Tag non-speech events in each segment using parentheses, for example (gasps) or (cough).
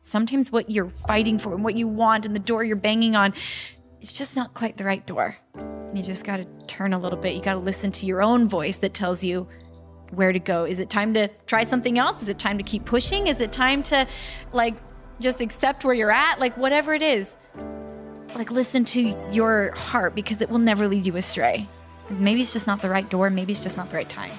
sometimes what you're fighting for and what you want and the door you're banging on, it's just not quite the right door. You just got to turn a little bit. You got to listen to your own voice that tells you where to go. Is it time to try something else? Is it time to keep pushing? Is it time to like just accept where you're at? Like whatever it is. Like listen to your heart because it will never lead you astray. Maybe it's just not the right door, maybe it's just not the right time.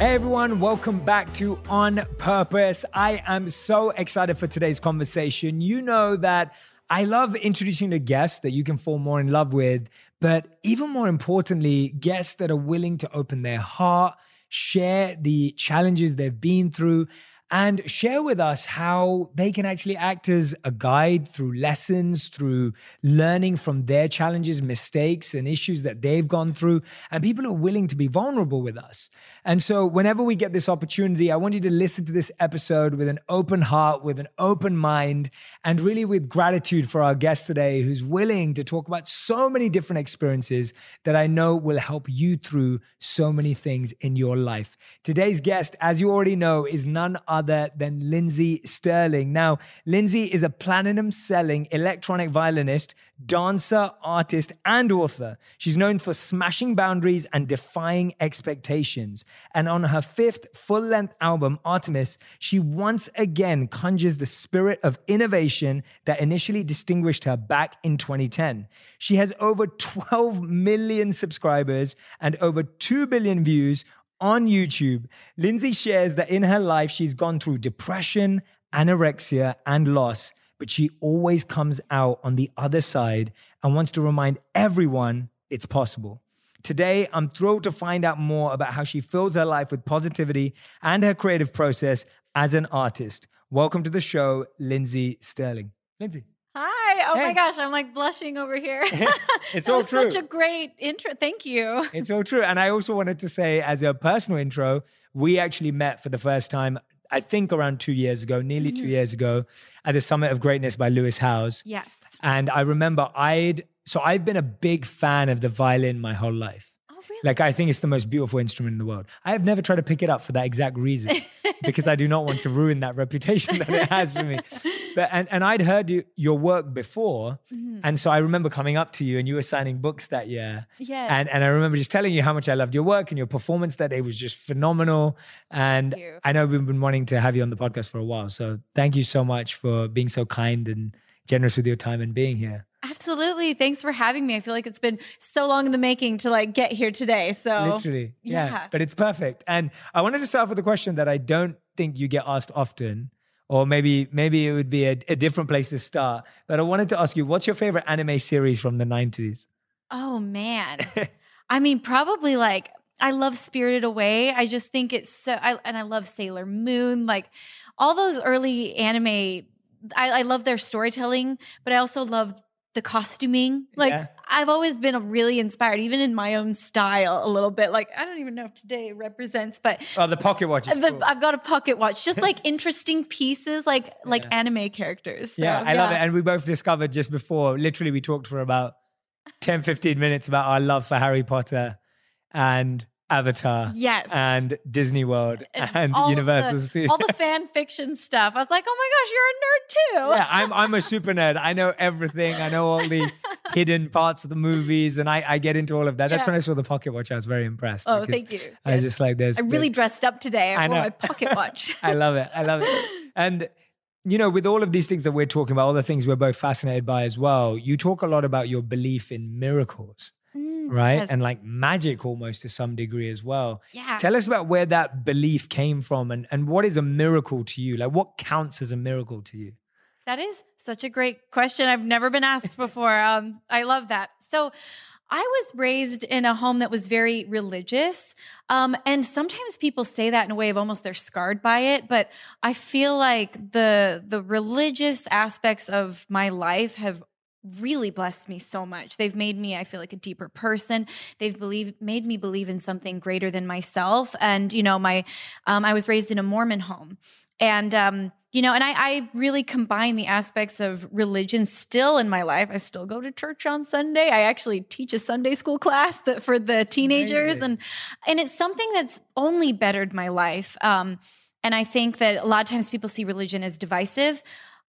Hey everyone, welcome back to On Purpose. I am so excited for today's conversation. You know that I love introducing the guests that you can fall more in love with, but even more importantly, guests that are willing to open their heart, share the challenges they've been through, and share with us how they can actually act as a guide through lessons, through learning from their challenges, mistakes, and issues that they've gone through. And people are willing to be vulnerable with us. And so, whenever we get this opportunity, I want you to listen to this episode with an open heart, with an open mind, and really with gratitude for our guest today, who's willing to talk about so many different experiences that I know will help you through so many things in your life. Today's guest, as you already know, is none other other than Lindsey Stirling. Now, Lindsey is a platinum selling electronic violinist, dancer, artist, and author. She's known for smashing boundaries and defying expectations. And on her fifth full length album, Artemis, she once again conjures the spirit of innovation that initially distinguished her back in 2010. She has over 12 million subscribers and over 2 billion views on YouTube, Lindsey shares that in her life, she's gone through depression, anorexia, and loss, but she always comes out on the other side and wants to remind everyone it's possible. Today, I'm thrilled to find out more about how she fills her life with positivity and her creative process as an artist. Welcome to the show, Lindsey Stirling. Lindsey. Hi. Oh hey. my gosh, I'm like blushing over here. (laughs) it's (laughs) all true. Such a great intro. Thank you. It's all true. And I also wanted to say, as a personal intro, we actually met for the first time. I think around two years ago, nearly mm-hmm. two years ago, at the Summit of Greatness by Lewis Howes. Yes. And I remember I'd so I've been a big fan of the violin my whole life. Oh, really? Like I think it's the most beautiful instrument in the world. I have never tried to pick it up for that exact reason, (laughs) because I do not want to ruin that reputation that it has for me. (laughs) But and, and I'd heard you, your work before, mm-hmm. and so I remember coming up to you and you were signing books that year. Yeah. And and I remember just telling you how much I loved your work and your performance that day was just phenomenal. And I know we've been wanting to have you on the podcast for a while, so thank you so much for being so kind and generous with your time and being here. Absolutely. Thanks for having me. I feel like it's been so long in the making to like get here today. So literally, yeah. yeah. But it's perfect. And I wanted to start off with a question that I don't think you get asked often, or maybe maybe it would be a, a different place to start. But I wanted to ask you, what's your favorite anime series from the '90s? Oh man, (laughs) I mean, probably like I love Spirited Away. I just think it's so, I, and I love Sailor Moon. Like all those early anime I, I, love their storytelling, but I also love the costuming. Like yeah. I've always been really inspired, even in my own style, a little bit. Like I don't even know if today represents, but oh, the pocket watch. The, cool. I've got a pocket watch, just (laughs) like interesting pieces, like yeah. like anime characters. So, yeah, I yeah. love it. And we both discovered just before, literally, we talked for about 10, 15 minutes about our love for Harry Potter and Avatar, yes, and Disney World and, (laughs) and Universal the, Studios. All the fan fiction stuff. I was like, oh my gosh, you're a nerd too. (laughs) Yeah, I'm I'm a super nerd. I know everything. I know all the (laughs) hidden parts of the movies, and I, I get into all of that. That's yeah. when I saw the pocket watch. I was very impressed. Oh, thank you. I was just like, there's. I really dressed up today. I, I know. my pocket watch. I love it. I love it. And you know, with all of these things that we're talking about, all the things we're both fascinated by as well, you talk a lot about your belief in miracles right? Yes. And like magic almost to some degree as well. Yeah. Tell us about where that belief came from and, and what is a miracle to you? Like what counts as a miracle to you? That is such a great question. I've never been asked before. (laughs) Um, I love that. So I was raised in a home that was very religious. Um, and sometimes people say that in a way of almost they're scarred by it. But I feel like the the religious aspects of my life have really blessed me so much. They've made me, I feel like, a deeper person. They've believe, made me believe in something greater than myself. And, you know, my, um, I was raised in a Mormon home. And, um, you know, and I, I really combine the aspects of religion still in my life. I still go to church on Sunday. I actually teach a Sunday school class that, for the teenagers, Amazing. and and it's something that's only bettered my life. Um, and I think that a lot of times people see religion as divisive.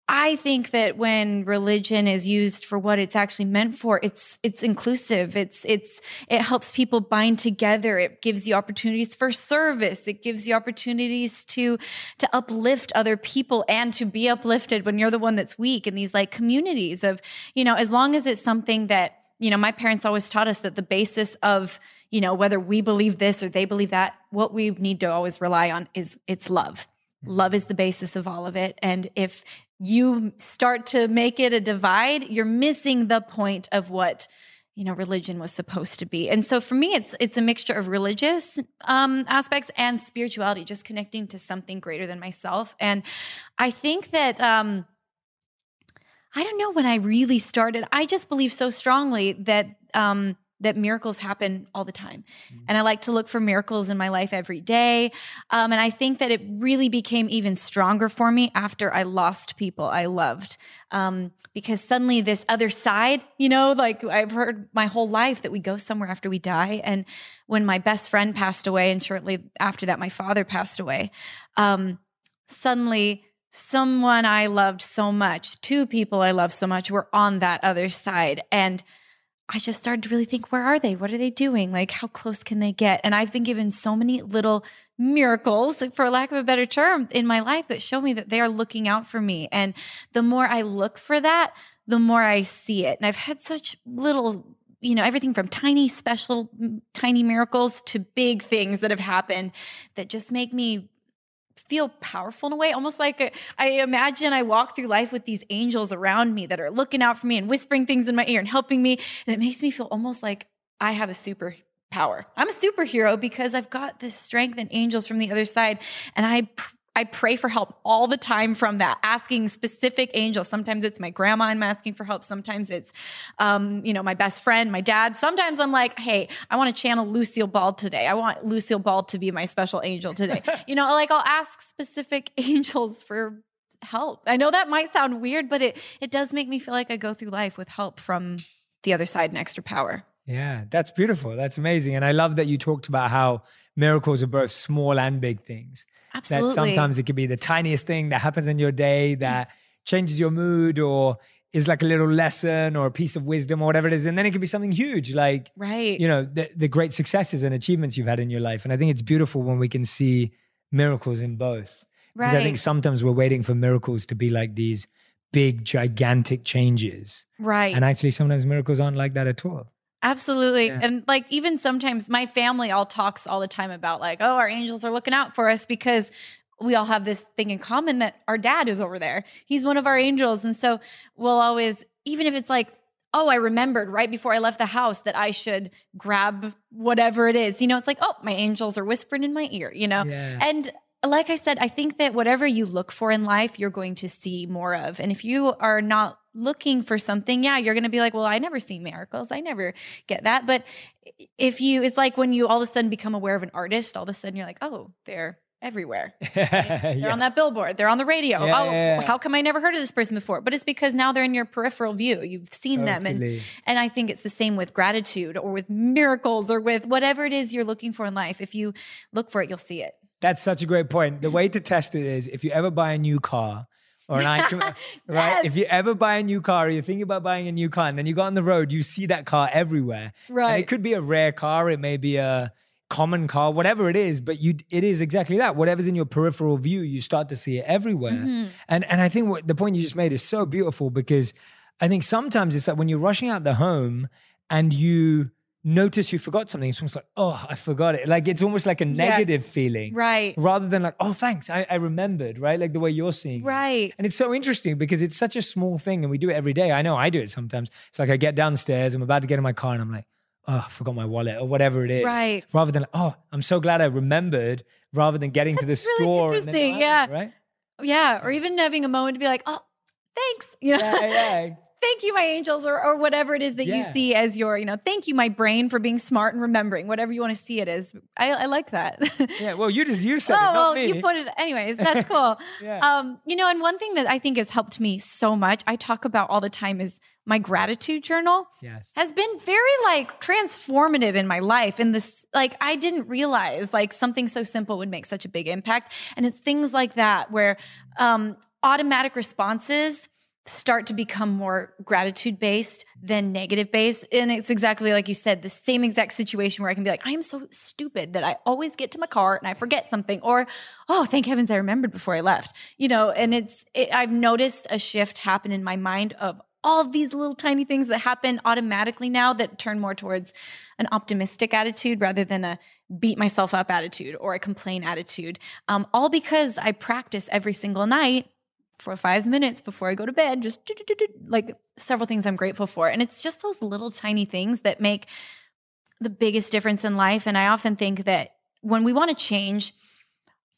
I think that when religion is used for what it's actually meant for, it's it's inclusive. It's it's it helps people bind together. It gives you opportunities for service. It gives you opportunities to to uplift other people and to be uplifted when you're the one that's weak in these like communities of, you know, as long as it's something that, you know, my parents always taught us that the basis of, you know, whether we believe this or they believe that, what we need to always rely on is it's love. Love is the basis of all of it. And if you start to make it a divide, you're missing the point of what you know religion was supposed to be. And so for me, it's it's a mixture of religious um, aspects and spirituality, just connecting to something greater than myself. And I think that. Um, I don't know when I really started. I just believe so strongly that um, that miracles happen all the time, and I like to look for miracles in my life every day. Um, and I think that it really became even stronger for me after I lost people I loved, um, because suddenly this other side, you know, like I've heard my whole life that we go somewhere after we die, and when my best friend passed away, and shortly after that, my father passed away. Um, suddenly someone I loved so much, two people I love so much were on that other side. And I just started to really think, where are they? What are they doing? Like, how close can they get? And I've been given so many little miracles, (laughs) for lack of a better term, in my life that show me that they are looking out for me. And the more I look for that, the more I see it. And I've had such little you know everything from tiny special tiny miracles to big things that have happened that just make me feel powerful in a way almost like i imagine i walk through life with these angels around me that are looking out for me and whispering things in my ear and helping me and it makes me feel almost like i have a superpower. I'm a superhero because i've got this strength and angels from the other side and i pr- I pray for help all the time from that, asking specific angels. Sometimes it's my grandma I'm asking for help. Sometimes it's, um, you know, my best friend, my dad. Sometimes I'm like, hey, I want to channel Lucille Ball today. I want Lucille Ball to be my special angel today. (laughs) you know, like I'll ask specific (laughs) angels for help. I know that might sound weird, but it it does make me feel like I go through life with help from the other side and extra power. Yeah, that's beautiful. That's amazing. And I love that you talked about how miracles are both small and big things. Absolutely. That sometimes it could be the tiniest thing that happens in your day that changes your mood or is like a little lesson or a piece of wisdom or whatever it is. And then it could be something huge, like, Right. you know, the, the great successes and achievements you've had in your life. And I think it's beautiful when we can see miracles in both. Because I think sometimes we're waiting for miracles to be like these big, gigantic changes. right. And actually, sometimes miracles aren't like that at all. Absolutely. Yeah. And like even sometimes my family all talks all the time about like, oh, our angels are looking out for us because we all have this thing in common that our dad is over there. He's one of our angels. And so we'll always, even if it's like, oh, I remembered right before I left the house that I should grab whatever it is. You know, it's like, oh, my angels are whispering in my ear, you know? Yeah. And like I said, I think that whatever you look for in life, you're going to see more of. And if you are not looking for something, yeah, you're going to be like, well, I never see miracles. I never get that. But if you, it's like when you all of a sudden become aware of an artist, all of a sudden you're like, oh, they're everywhere. (laughs) They're Yeah. on that billboard. They're on the radio. Yeah, oh, yeah, how come I never heard of this person before? But it's because now they're in your peripheral view. You've seen them. And and I think it's the same with gratitude or with miracles or with whatever it is you're looking for in life. If you look for it, you'll see it. That's such a great point. The way to test it is if you ever buy a new car or an item, (laughs) (laughs) right? Yes. If you ever buy a new car or you're thinking about buying a new car and then you go on the road, you see that car everywhere. And Right. it could be a rare car, it may be a common car, whatever it is, but you it is exactly that. Whatever's in your peripheral view, you start to see it everywhere. Mm-hmm. And and I think what the point you just made is so beautiful because I think sometimes it's like when you're rushing out the home and you notice you forgot something, it's almost like, oh, I forgot it. Like it's almost like a negative feeling. Right. Rather than like, oh, thanks, I, I remembered, right? Like the way you're seeing. it. Right. And it's so interesting because it's such a small thing and we do it every day. I know I do it sometimes. It's like I get downstairs, I'm about to get in my car and I'm like, oh, I forgot my wallet or whatever it is. Right. Rather than, oh, I'm so glad I remembered rather than getting to the really store. and then interesting, yeah. Right? Yeah. Or even having a moment to be like, oh, thanks. You know? Yeah, yeah. Thank you, my angels, or, or whatever it is that you see as your, you know, thank you, my brain, for being smart and remembering, whatever you want to see it as. I, I like that. (laughs) Yeah, well, you just you said oh, it, well, me. you put it, anyways, that's (laughs) cool. Yeah. Um, you know, and one thing that I think has helped me so much, I talk about all the time, is my gratitude journal yes. has been very like transformative in my life and this like i didn't realize like something so simple would make such a big impact and it's things like that where um automatic responses start to become more gratitude based than negative based and it's exactly like you said the same exact situation where i can be like i am so stupid that i always get to my car and i forget something or oh thank heavens i remembered before i left you know and it's it, i've noticed a shift happen in my mind of all these little tiny things that happen automatically now that turn more towards an optimistic attitude rather than a beat myself up attitude or a complain attitude. Um, all because I practice every single night for five minutes before I go to bed, just like several things I'm grateful for. And it's just those little tiny things that make the biggest difference in life. And I often think that when we want to change,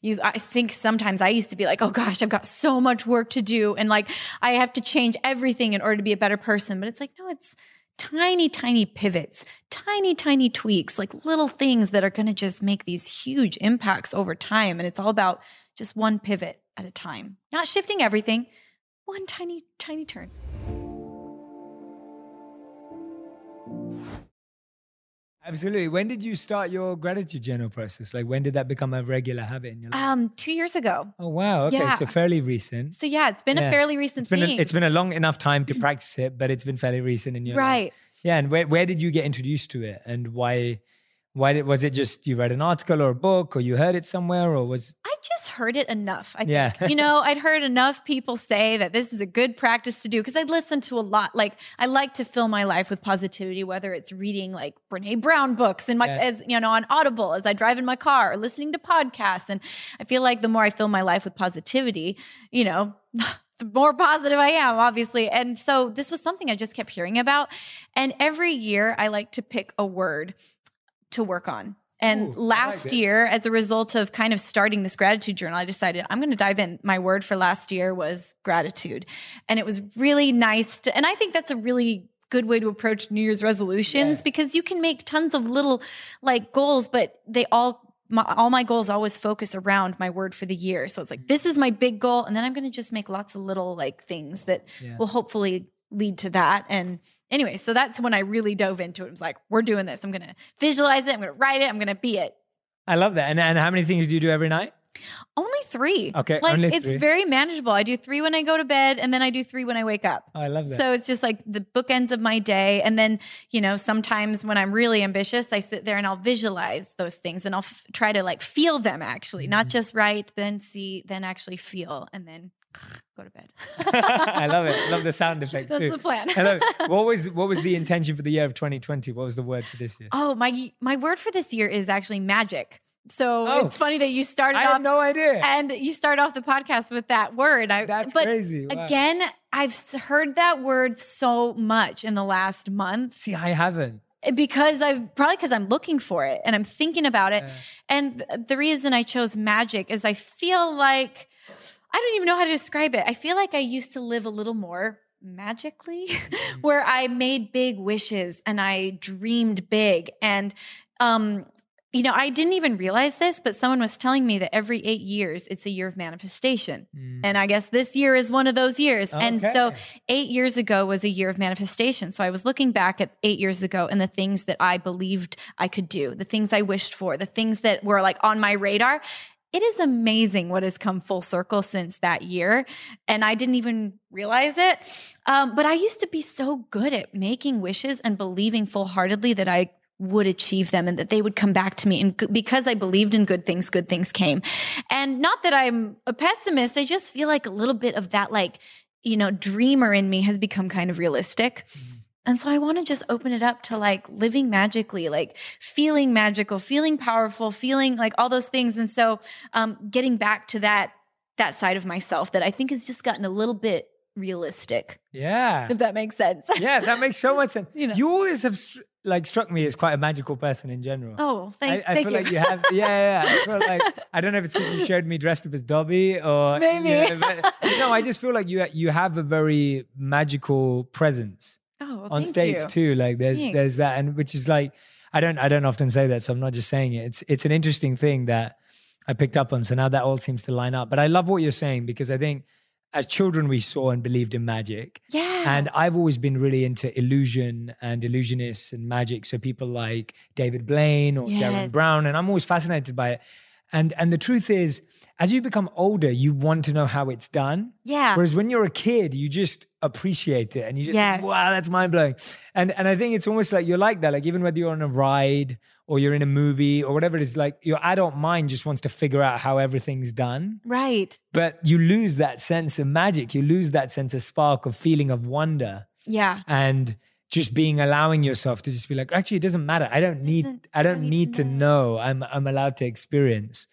you i think sometimes i used to be like oh gosh i've got so much work to do and like i have to change everything in order to be a better person but it's like no it's tiny tiny pivots tiny tiny tweaks like little things that are going to just make these huge impacts over time and it's all about just one pivot at a time not shifting everything one tiny tiny turn Absolutely. When did you start your gratitude journal process? Like, when did that become a regular habit in your life? um 2 years ago oh, wow. Okay. yeah. So fairly recent. so yeah it's been Yeah. a fairly recent It's been, a, thing it's been a long enough time to (clears throat) practice it, but it's been fairly recent in your life. right Yeah. And where, where did you get introduced to it? And why? Why did, was it just you read an article or a book or you heard it somewhere or was I just heard it enough. I Yeah. think, you know, I'd heard enough people say that this is a good practice to do because I'd listened to a lot. Like, I like to fill my life with positivity, whether it's reading like Brene Brown books and my, Yeah. as you know, on Audible as I drive in my car or listening to podcasts. And I feel like the more I fill my life with positivity, you know, (laughs) the more positive I am, obviously. And so this was something I just kept hearing about. And every year I like to pick a word to work on. And Ooh, I like last year, as a result of kind of starting this gratitude journal, I decided I'm going to dive in. My word for last year was gratitude. And it was really nice to, and I think that's a really good way to approach New Year's resolutions Yeah. because you can make tons of little like goals, but they all, my, all my goals always focus around my word for the year. So it's like, this is my big goal. And then I'm going to just make lots of little like things that Yeah. will hopefully lead to that. And anyway, so that's when I really dove into it. It was like, we're doing this. I'm going to visualize it. I'm going to write it. I'm going to be it. I love that. And, and how many things do you do every night? Only three. Okay, Like it's three. very manageable. I do three when I go to bed and then I do three when I wake up. Oh, I love that. So it's just like the bookends of my day. And then, you know, sometimes when I'm really ambitious, I sit there and I'll visualize those things and I'll f- try to like feel them actually, not Mm-hmm. just write, then see, then actually feel, and then (sighs) go to bed. (laughs) I love it. Love the sound (laughs) effects That's too. the plan. I love it. (laughs) What was what was the intention for the year of 2020? What was the word for this year? Oh, my my word for this year is actually magic. So Oh. it's funny that you started I off had no idea. and you start off the podcast with that word. I, That's but crazy. Wow. Again, I've heard that word so much in the last month See, I haven't. because I've probably because I'm looking for it and I'm thinking about it. Yeah. And th- the reason I chose magic is I feel like I don't even know how to describe it. I feel like I used to live a little more magically (laughs) where I made big wishes and I dreamed big and um you know, I didn't even realize this, but someone was telling me that every 8 years it's a year of manifestation. Mm. And I guess this year is one of those years. And so eight years ago was a year of manifestation. So I was looking back at eight years ago and the things that I believed I could do, the things I wished for, the things that were like on my radar. It is amazing what has come full circle since that year. And I didn't even realize it. Um, but I used to be so good at making wishes and believing full heartedly that I would achieve them and that they would come back to me. And because I believed in good things, good things came. And not that I'm a pessimist, I just feel like a little bit of that, like, you know, dreamer in me has become kind of realistic. And so I want to just open it up to like living magically, like feeling magical, feeling powerful, feeling like all those things. And so um, getting back to that that side of myself that I think has just gotten a little bit realistic, Yeah. if that makes sense. (laughs) yeah, that makes so much sense. (laughs) You know. You always have, str- like struck me as quite a magical person in general. Oh, thank, I, I thank feel you. like you have, (laughs) yeah, yeah. yeah. I feel like I don't know if it's because you showed me dressed up as Dobby or Maybe. you know, but- no, I just feel like you you have a very magical presence oh, on stage you. too. Like there's Thanks. there's that, and which is like I don't I don't often say that, so I'm not just saying it. It's it's an interesting thing that I picked up on. So now that all seems to line up. But I love what you're saying because I think as children we saw and believed in magic. Yeah. And I've always been really into illusion and illusionists and magic. So people like David Blaine or Yes. Derren Brown, and I'm always fascinated by it. And and the truth is, as you become older, you want to know how it's done. yeah. Whereas when you're a kid, you just appreciate it and you just Yes. wow, that's mind blowing. And and I think it's almost like you're like that. Like even whether you're on a ride or you're in a movie or whatever it is, like your adult mind just wants to figure out how everything's done. right. But you lose that sense of magic. You lose that sense of spark of feeling of wonder Yeah. and just being allowing yourself to just be like, actually, it doesn't matter. I don't need I don't need to know. I'm I'm allowed to experience.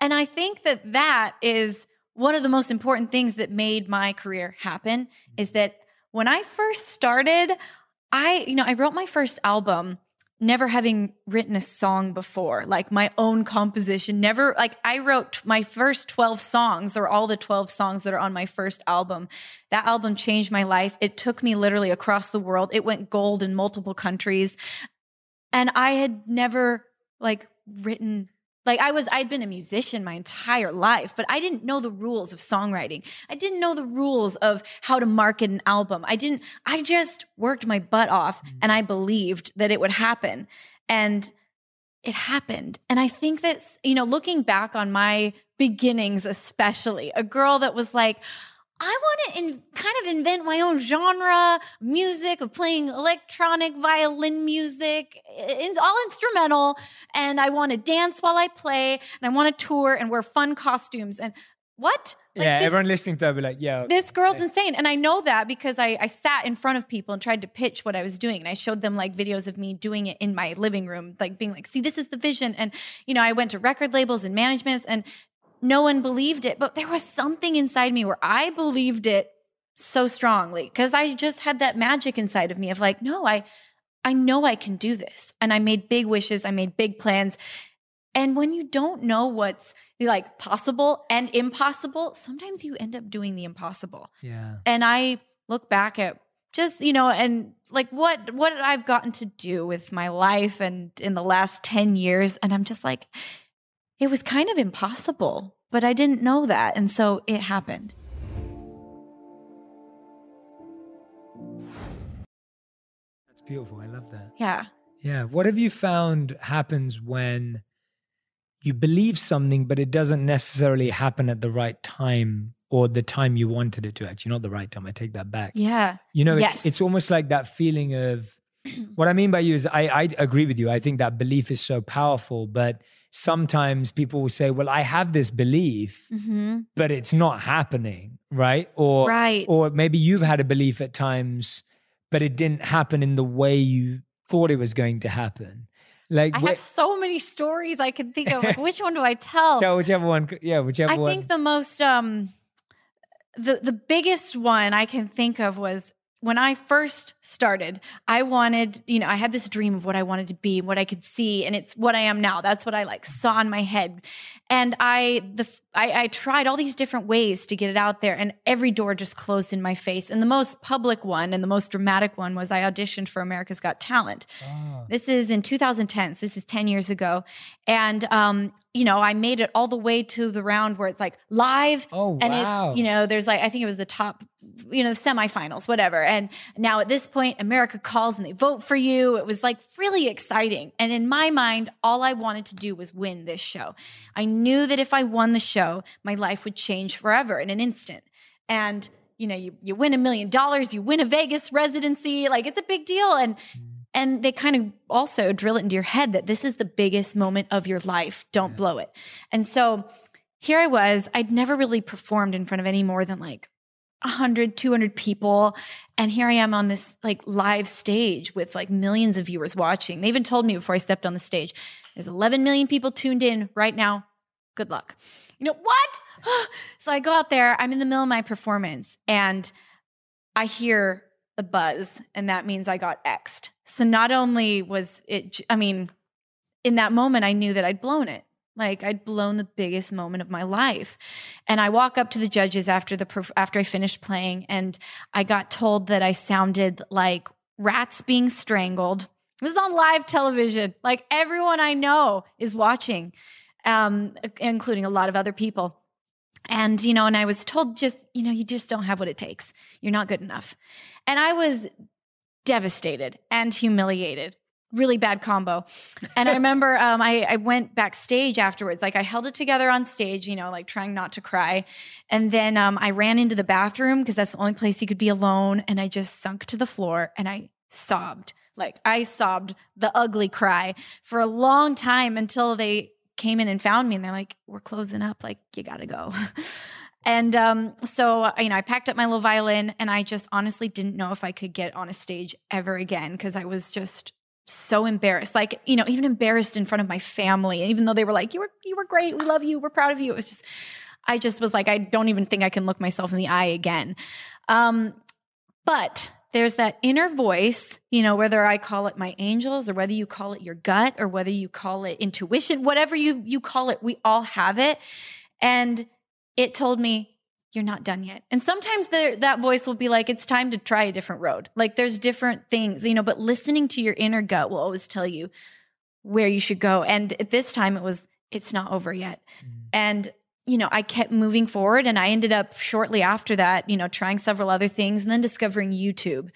And I think that that is one of the most important things that made my career happen is mm-hmm. that when I first started, I, you know, I wrote my first album never having written a song before, like my own composition, never like I wrote my first 12 songs or all the 12 songs that are on my first album. That album changed my life. It took me literally across the world. It went gold in multiple countries. And I had never like written like I was I'd been a musician my entire life, but I didn't know the rules of songwriting. I didn't know the rules of how to market an album. I didn't I just worked my butt off mm. and I believed that it would happen. And it happened. And I think that's, you know, looking back on my beginnings, especially a girl that was like, I want to in, kind of invent my own genre music of playing electronic violin music. It's all instrumental. And I want to dance while I play and I want to tour and wear fun costumes. And what? Like yeah, this- everyone listening to it will be like, yo. this girl's insane. And I know that because I, I sat in front of people and tried to pitch what I was doing. And I showed them like videos of me doing it in my living room, like being like, see, this is the vision. And, you know, I went to record labels and managements and no one believed it. But there was something inside me where I believed it so strongly because I just had that magic inside of me of like, no, I, I know I can do this. And I made big wishes, I made big plans. And when you don't know what's like possible and impossible, sometimes you end up doing the impossible. yeah. And I look back at just, you know, and like what what I've gotten to do with my life and in the last 10 years and I'm just like it was kind of impossible, but I didn't know that and so it happened. That's beautiful. I love that. Yeah. Yeah. What have you found happens when you believe something, but it doesn't necessarily happen at the right time or the time you wanted it to actually? Not the right time. I take that back. Yeah. You know, Yes. it's it's almost like that feeling of (clears throat) what I mean by you is I, I agree with you. I think that belief is so powerful, but sometimes people will say, Well, I have this belief, Mhm. but it's not happening, right? Or Right. or maybe you've had a belief at times, but it didn't happen in the way you thought it was going to happen. Like I wh- have so many stories I can think of. Like, (laughs) which one do I tell? yeah, whichever one yeah, whichever one. I one. think the most um the the biggest one I can think of was when I first started, I wanted, you know, I had this dream of what I wanted to be, what I could see, and it's what I am now. That's what I like saw in my head. And I the I, I tried all these different ways to get it out there, and every door just closed in my face. And the most public one and the most dramatic one was I auditioned for America's Got Talent. Ah. This is in 2010. So this is 10 years ago. And, um, you know, I made it all the way to the round where it's like live. Oh, and wow. it's, you know, there's like, I think it was the top, you know, the semifinals, whatever. And now at this point, America calls and they vote for you. It was like really exciting. And in my mind, all I wanted to do was win this show. I knew that if I won the show, my life would change forever in an instant. And, you know, you, you win a million dollars, you win a Vegas residency, like it's a big deal. And, mm-hmm. and they kind of also drill it into your head that this is the biggest moment of your life. Don't blow it. And so here I was, I'd never really performed in front of any more than like 100, 200 people. And here I am on this like live stage with like millions of viewers watching. They even told me before I stepped on the stage, there's 11 million people tuned in right now. Good luck. You know what? (gasps) so I go out there, I'm in the middle of my performance and I hear the buzz, and that means I got X'd. So not only was it, I mean, in that moment, I knew that I'd blown it. Like I'd blown the biggest moment of my life. And I walk up to the judges after the after I finished playing and I got told that I sounded like rats being strangled. It was on live television. Like everyone I know is watching, um, including a lot of other people. And, you know, and I was told just, you know, you just don't have what it takes. You're not good enough. And I was devastated and humiliated really bad combo. And I (laughs) remember um, I, I went backstage afterwards. Like I held it together on stage, you know, like trying not to cry. And then um, I ran into the bathroom because that's the only place you could be alone. And I just sunk to the floor and I sobbed. Like I sobbed the ugly cry for a long time until they came in and found me. And they're like, "We're closing up. Like you got to go." (laughs) And um, so, you know, I packed up my little violin and I just honestly didn't know if I could get on a stage ever again because I was just so embarrassed like you know even embarrassed in front of my family even though they were like you were you were great we love you we're proud of you it was just i just was like i don't even think i can look myself in the eye again um but there's that inner voice you know whether i call it my angels or whether you call it your gut or whether you call it intuition whatever you you call it we all have it and it told me you're not done yet. And sometimes the, that voice will be like, it's time to try a different road. Like there's different things, you know, but listening to your inner gut will always tell you where you should go. And at this time, it was, it's not over yet. Mm. And, you know, I kept moving forward and I ended up shortly after that, you know, trying several other things and then discovering YouTube,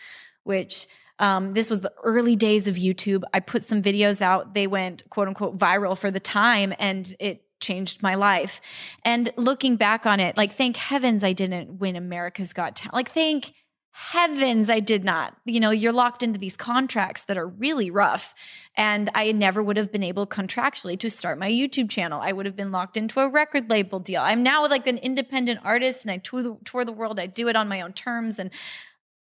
which, um, this was the early days of YouTube. I put some videos out. They went quote unquote viral for the time and it changed my life. And looking back on it, like, thank heavens I didn't win America's Got Talent. Like, thank heavens I did not. You know, you're locked into these contracts that are really rough. And I never would have been able contractually to start my YouTube channel. I would have been locked into a record label deal. I'm now like an independent artist and I tour the, tour the world. I do it on my own terms. And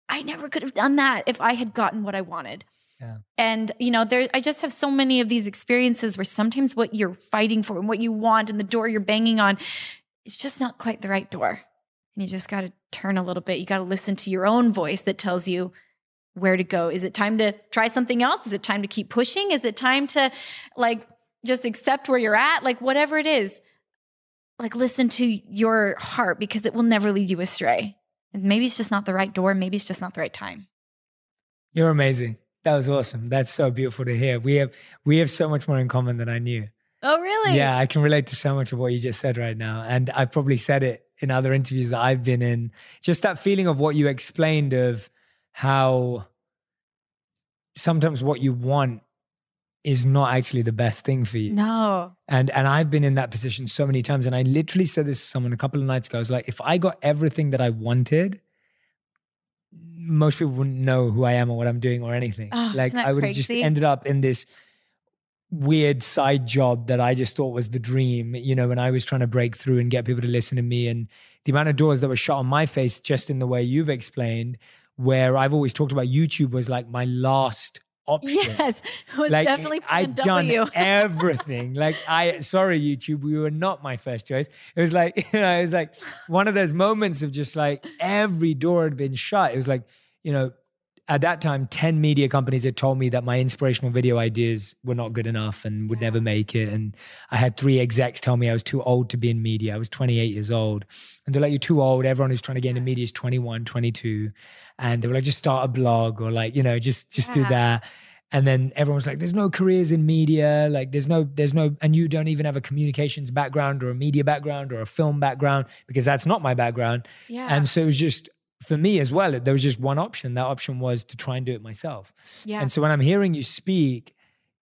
I never could have done that if I had gotten what I wanted. Yeah. And you know, there I just have so many of these experiences where sometimes what you're fighting for and what you want and the door you're banging on it's just not quite the right door. And you just got to turn a little bit. You got to listen to your own voice that tells you where to go. Is it time to try something else? Is it time to keep pushing? Is it time to like just accept where you're at? Like whatever it is. Like listen to your heart because it will never lead you astray. And maybe it's just not the right door, maybe it's just not the right time. You're amazing. That was awesome. That's so beautiful to hear. We have we have so much more in common than I knew. Oh, really? Yeah, I can relate to so much of what you just said right now. And I've probably said it in other interviews that I've been in. Just that feeling of what you explained of how sometimes what you want is not actually the best thing for you. No. And and I've been in that position so many times. And I literally said this to someone a couple of nights ago. I was like, if I got everything that I wanted, most people wouldn't know who I am or what I'm doing or anything. Oh, like I would have just ended up in this weird side job that I just thought was the dream, you know, when I was trying to break through and get people to listen to me and the amount of doors that were shut on my face just in the way you've explained, where I've always talked about YouTube was like my last option. Yes, it was like, definitely I'd done (laughs) everything. like I, sorry, YouTube, we were not my first choice. It was like, (laughs) you know, it was like one of those moments of just like every door had been shut. It was like, you know, at that time, 10 media companies had told me that my inspirational video ideas were not good enough and would never make it. And I had three execs tell me I was too old to be in media. I was 28 years old. And they're like, you're too old. Everyone who's trying to get into media is 21, 22. And they were like, just start a blog or like, you know, just, just yeah. do that. And then everyone's like, there's no careers in media. Like there's no, there's no, and you don't even have a communications background or a media background or a film background because that's not my background. Yeah. And so it was just, for me as well, there was just one option. That option was to try and do it myself. Yeah. And so when I'm hearing you speak,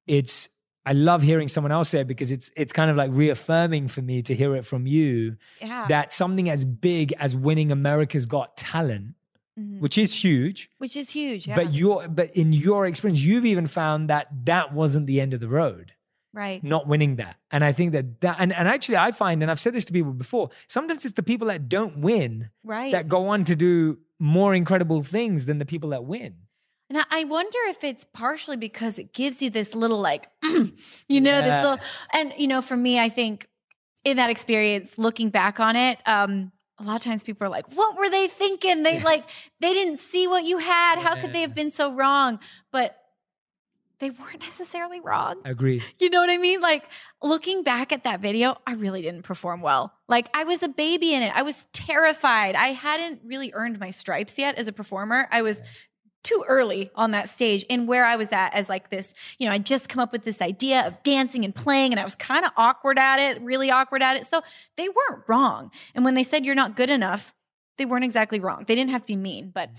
it's I love hearing someone else say it because it's it's kind of like reaffirming for me to hear it from you yeah. that something as big as winning America's Got Talent, mm-hmm. which is huge, which is huge, yeah. but your but in your experience, you've even found that that wasn't the end of the road right not winning that and i think that that and, and actually i find and i've said this to people before sometimes it's the people that don't win right that go on to do more incredible things than the people that win and I wonder if it's partially because it gives you this little like, (clears throat) you know, yeah. this little, and you know, for me, I think in that experience, looking back on it, um, a lot of times people are like, what were they thinking? They like, they didn't see what you had. How could they have been so wrong? But they weren't necessarily wrong. Agree. You know what I mean? Like looking back at that video, I really didn't perform well. Like I was a baby in it. I was terrified. I hadn't really earned my stripes yet as a performer. I was too early on that stage and where I was at as like this, you know, I just come up with this idea of dancing and playing and I was kind of awkward at it, really awkward at it. So they weren't wrong. And when they said you're not good enough, they weren't exactly wrong. They didn't have to be mean, but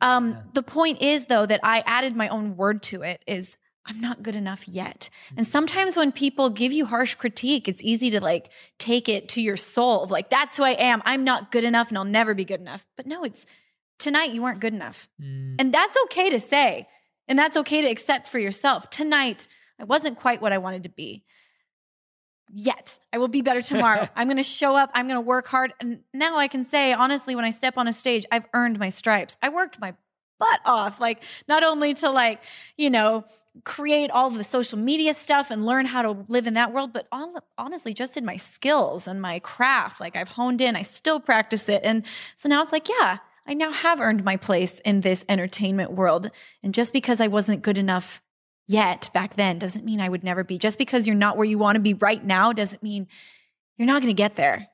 um, yeah. the point is though that I added my own word to it is I'm not good enough yet. And mm-hmm. sometimes when people give you harsh critique, it's easy to like take it to your soul of like, that's who I am. I'm not good enough and I'll never be good enough. But no, it's tonight you weren't good enough. Mm. And that's okay to say. And that's okay to accept for yourself. Tonight, I wasn't quite what I wanted to be. Yet, I will be better tomorrow. (laughs) I'm going to show up. I'm going to work hard. And now I can say, honestly, when I step on a stage, I've earned my stripes. I worked my butt off. Like, not only to like, you know, create all the social media stuff and learn how to live in that world, but all, honestly, just in my skills and my craft, like I've honed in, I still practice it. And so now it's like, yeah, I now have earned my place in this entertainment world. And just because I wasn't good enough yet back then doesn't mean I would never be. Just because you're not where you want to be right now doesn't mean you're not going to get there.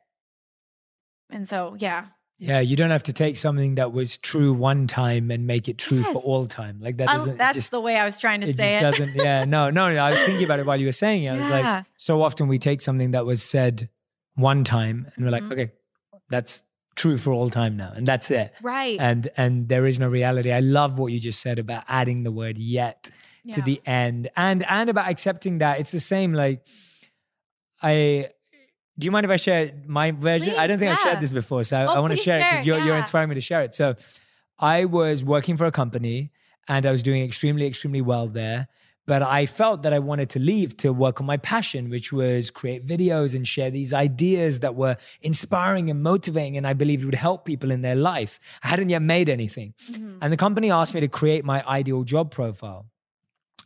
And so, yeah, yeah, you don't have to take something that was true one time and make it true yes. for all time. Like that doesn't. that's just, the way I was trying to it say it. Doesn't. Yeah, (laughs) no, no, no. I was thinking about it while you were saying it. I was like, so often we take something that was said one time and we're like, mm-hmm. okay, that's true for all time now, and that's it. Right. And and there is no reality. I love what you just said about adding the word yet yeah. to the end, and and about accepting that it's the same. Like, I do you mind if I share my version? Please, I don't think yeah. I've shared this before, so oh, I, want to share, share, it because you're, yeah. you're inspiring me to share it. So, I was working for a company and I was doing extremely, extremely well there. But I felt that I wanted to leave to work on my passion, which was create videos and share these ideas that were inspiring and motivating. And I believed would help people in their life. I hadn't yet made anything. Mm-hmm. And the company asked me to create my ideal job profile.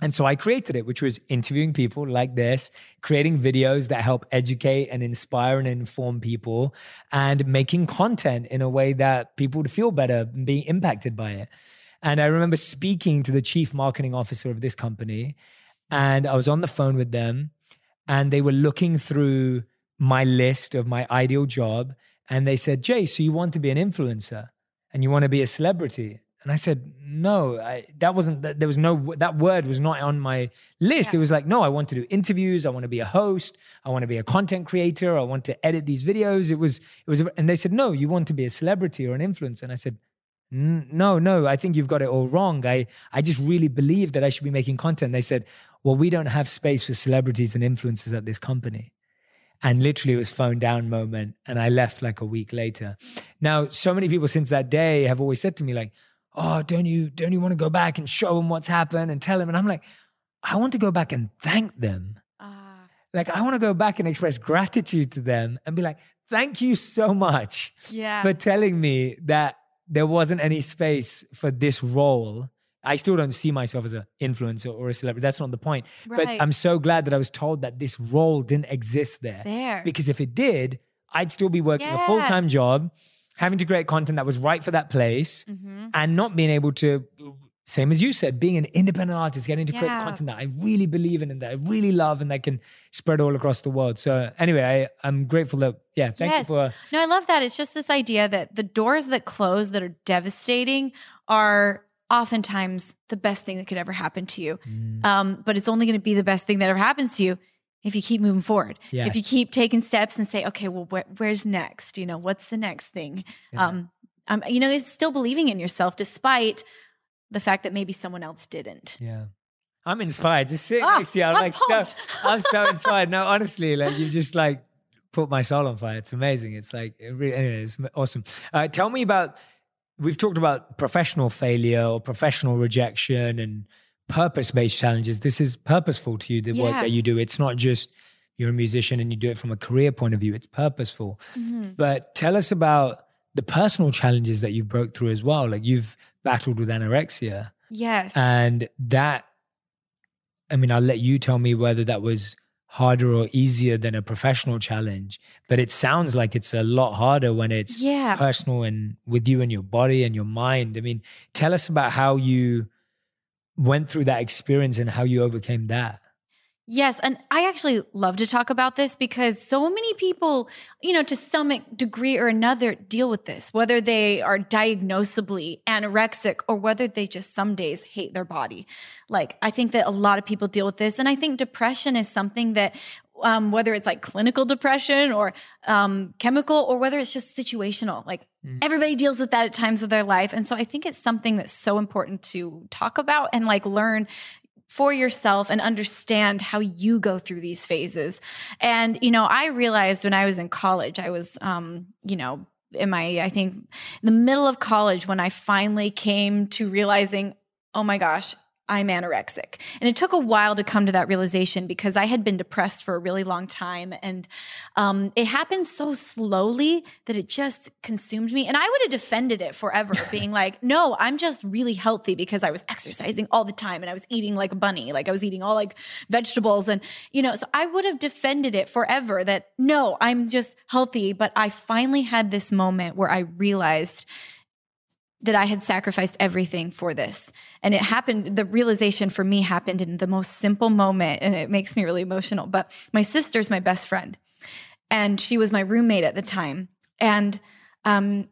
And so I created it, which was interviewing people like this, creating videos that help educate and inspire and inform people, and making content in a way that people would feel better and be impacted by it. And I remember speaking to the chief marketing officer of this company, and I was on the phone with them, and they were looking through my list of my ideal job. And they said, Jay, so you want to be an influencer and you want to be a celebrity? And I said, no, I, that wasn't, that, there was no, that word was not on my list. Yeah. It was like, no, I want to do interviews. I want to be a host. I want to be a content creator. I want to edit these videos. It was, it was, and they said, no, you want to be a celebrity or an influencer. And I said, no, no, I think you've got it all wrong. I, I just really believe that I should be making content. They said, well, we don't have space for celebrities and influencers at this company. And literally it was phone down moment. And I left like a week later. Now, so many people since that day have always said to me like, oh, don't you don't you want to go back and show them what's happened and tell them? And I'm like, I want to go back and thank them. Uh, like I want to go back and express gratitude to them and be like, thank you so much yeah. for telling me that there wasn't any space for this role. I still don't see myself as an influencer or a celebrity. That's not the point. Right. But I'm so glad that I was told that this role didn't exist there. There. Because if it did, I'd still be working yeah. a full time job having to create content that was right for that place mm-hmm. and not being able to same as you said, being an independent artist, getting to yeah. create content that I really believe in and that I really love and that can spread all across the world. So anyway, I, I'm grateful that, yeah, thank yes. you for. No, I love that. It's just this idea that the doors that close that are devastating are oftentimes the best thing that could ever happen to you. Mm. Um, but it's only going to be the best thing that ever happens to you if you keep moving forward. Yeah. if you keep taking steps and say okay well wh- where's next? You know what's the next thing? Yeah. um, um you know still believing in yourself despite the fact that maybe someone else didn't. Yeah. I'm inspired. Just sitting oh, next to you i'm, I'm like so, i'm so (laughs) inspired. No honestly like you just like put my soul on fire. It's amazing. It's like it really, anyway, it's awesome. Uh, tell me about we've talked about professional failure or professional rejection and purpose based challenges. This is purposeful to you, the yeah. work that you do. It's not just you're a musician and you do it from a career point of view, it's purposeful. Mm-hmm. But tell us about the personal challenges that you've broke through as well. Like you've battled with anorexia. Yes. And that, I mean, I'll let you tell me whether that was harder or easier than a professional challenge, but it sounds like it's a lot harder when it's Yeah. personal and with you and your body and your mind. I mean, tell us about how you went through that experience and how you overcame that. Yes, and I actually love to talk about this because so many people, you know, to some degree or another, deal with this, whether they are diagnosably anorexic or whether they just some days hate their body. Like, I think that a lot of people deal with this. And I think depression is something that, um, whether it's like clinical depression or um, chemical or whether it's just situational, like everybody deals with that at times of their life. And so I think it's something that's so important to talk about and like learn for yourself and understand how you go through these phases. And, you know, I realized when I was in college, I was, um, you know, in my, I think, in the middle of college when I finally came to realizing, oh my gosh, I'm anorexic. And it took a while to come to that realization because I had been depressed for a really long time. And um, it happened so slowly that it just consumed me. And I would have defended it forever, (laughs) being like, no, I'm just really healthy because I was exercising all the time and I was eating like a bunny. Like I was eating all like vegetables. And, you know, so I would have defended it forever that no, I'm just healthy. But I finally had this moment where I realized that I had sacrificed everything for this. And it happened, the realization for me happened in the most simple moment. And it makes me really emotional. But my sister's my best friend, and she was my roommate at the time. And um,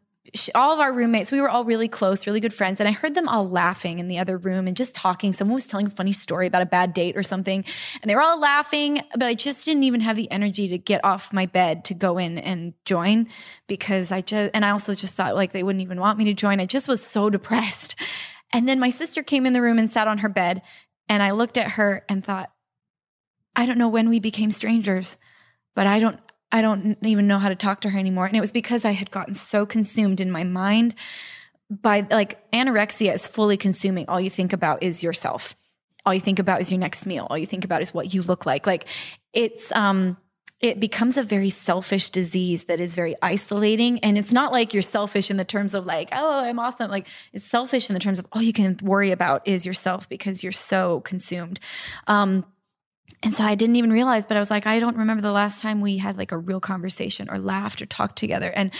all of our roommates, we were all really close, really good friends. And I heard them all laughing in the other room and just talking. Someone was telling a funny story about a bad date or something. And they were all laughing, but I just didn't even have the energy to get off my bed to go in and join because I just, and I also just thought like they wouldn't even want me to join. I just was so (laughs) depressed. And then my sister came in the room and sat on her bed. And I looked at her and thought, I don't know when we became strangers, but I don't, I don't even know how to talk to her anymore. And it was because I had gotten so consumed in my mind by like anorexia is fully consuming. All you think about is yourself. All you think about is your next meal. All you think about is what you look like. Like it's, um, it becomes a very selfish disease that is very isolating. And it's not like you're selfish in the terms of like, oh, I'm awesome. Like it's selfish in the terms of all you can worry about is yourself because you're so consumed. Um, and so I didn't even realize, but I was like, I don't remember the last time we had like a real conversation or laughed or talked together. And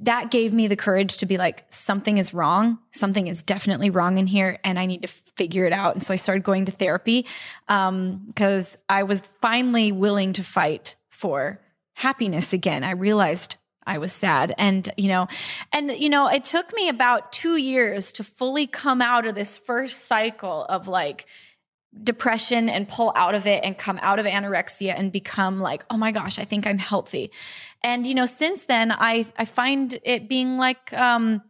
that gave me the courage to be like, something is wrong. Something is definitely wrong in here and I need to figure it out. And so I started going to therapy because um, I was finally willing to fight for happiness again. I realized I was sad. And, you know, and, you know, it took me about two years to fully come out of this first cycle of like, depression and pull out of it and come out of anorexia and become like oh my gosh i think i'm healthy. And you know since then i i find it being like um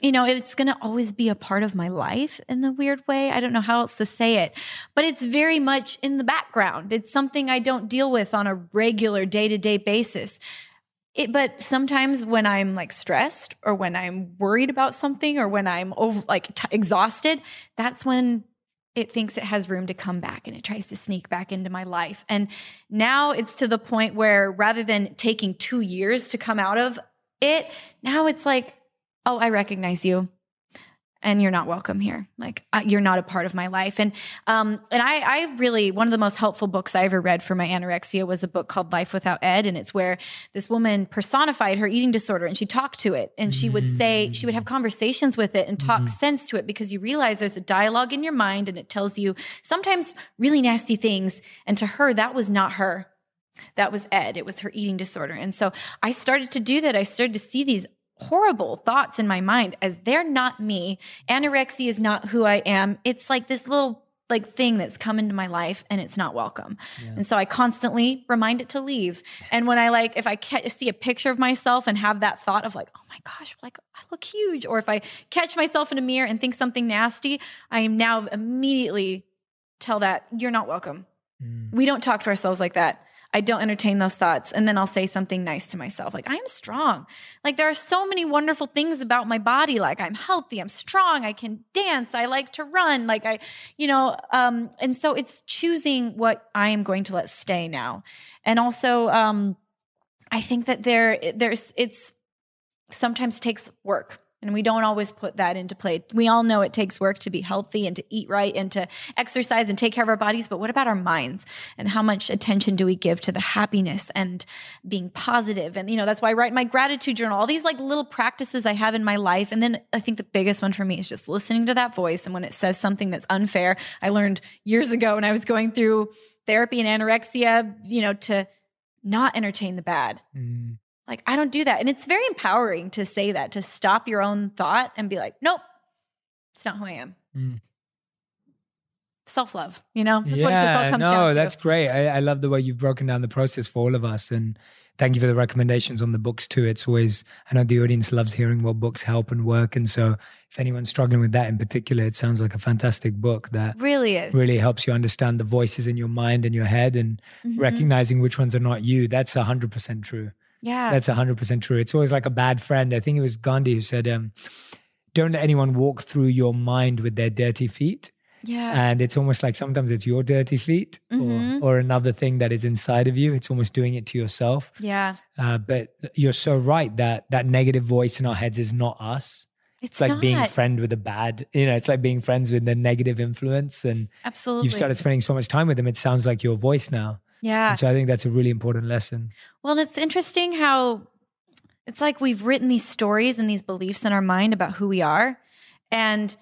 you know it's going to always be a part of my life in the weird way. I don't know how else to say it but it's very much in the background. It's something i don't deal with on a regular day-to-day basis. It, but sometimes when I'm like stressed or when I'm worried about something or when I'm over, like t- exhausted, that's when it thinks it has room to come back and it tries to sneak back into my life. And now it's to the point where rather than taking two years to come out of it, now it's like, oh, I recognize you and you're not welcome here. Like uh, you're not a part of my life. And um, and I, I really one of the most helpful books I ever read for my anorexia was a book called Life Without Ed, and it's where this woman personified her eating disorder and she talked to it, and she would say she would have conversations with it and talk sense to it because you realize there's a dialogue in your mind and it tells you sometimes really nasty things, and to her that was not her. That was Ed. It was her eating disorder. And so I started to do that. I started to see these horrible thoughts in my mind as they're not me. Anorexia is not who I am. It's like this little like thing that's come into my life and it's not welcome. Yeah. And so I constantly remind it to leave. And when I like if I see a picture of myself and have that thought of like, "Oh my gosh, like I look huge," or if I catch myself in a mirror and think something nasty, I am now immediately tell that you're not welcome. Mm. We don't talk to ourselves like that. I don't entertain those thoughts. And then I'll say something nice to myself. Like, I am strong. Like, there are so many wonderful things about my body. Like, I'm healthy, I'm strong, I can dance, I like to run. Like, I, you know, um, and so it's choosing what I am going to let stay now. And also, um, I think that there, there's, it's sometimes takes work And we don't always put that into play. We all know it takes work to be healthy and to eat right and to exercise and take care of our bodies. But what about our minds? And how much attention do we give to the happiness and being positive? And, you know, that's why I write my gratitude journal, all these like little practices I have in my life. And then I think the biggest one for me is just listening to that voice. And when it says something that's unfair, I learned years ago when I was going through therapy and anorexia, you know, to not entertain the bad. Mm. Like, I don't do that. And it's very empowering to say that, to stop your own thought and be like, nope, it's not who I am. Mm. Self love, you know? That's what it just all comes no, down to. that's great. I, I love the way you've broken down the process for all of us. And thank you for the recommendations on the books too. It's always, I know the audience loves hearing what books help and work. And so if anyone's struggling with that in particular, it sounds like a fantastic book that really is. really helps you understand the voices in your mind and your head and Mhm. recognizing which ones are not you. That's 100% true. Yeah. That's 100% true. It's always like a bad friend. I think it was Gandhi who said, um, don't let anyone walk through your mind with their dirty feet. yeah. And it's almost like sometimes it's your dirty feet Mhm. or, or another thing that is inside of you. It's almost doing it to yourself. yeah. Uh, but you're so right that that negative voice in our heads is not us. It's, It's like not. being friend with a bad, you know, it's like being friends with the negative influence. And Absolutely. you've started spending so much time with them. It sounds like your voice now. Yeah. And so I think that's a really important lesson. Well, and it's interesting how it's like we've written these stories and these beliefs in our mind about who we are. And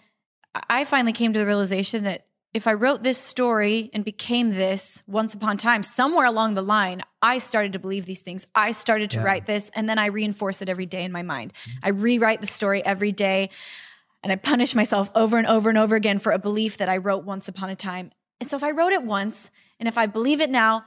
I finally came to the realization that if I wrote this story and became this once upon a time, somewhere along the line, I started to believe these things. I started to Yeah. write this, and then I reinforce it every day in my mind. Mm-hmm. I rewrite the story every day, and I punish myself over and over and over again for a belief that I wrote once upon a time. And so if I wrote it once, and if I believe it now,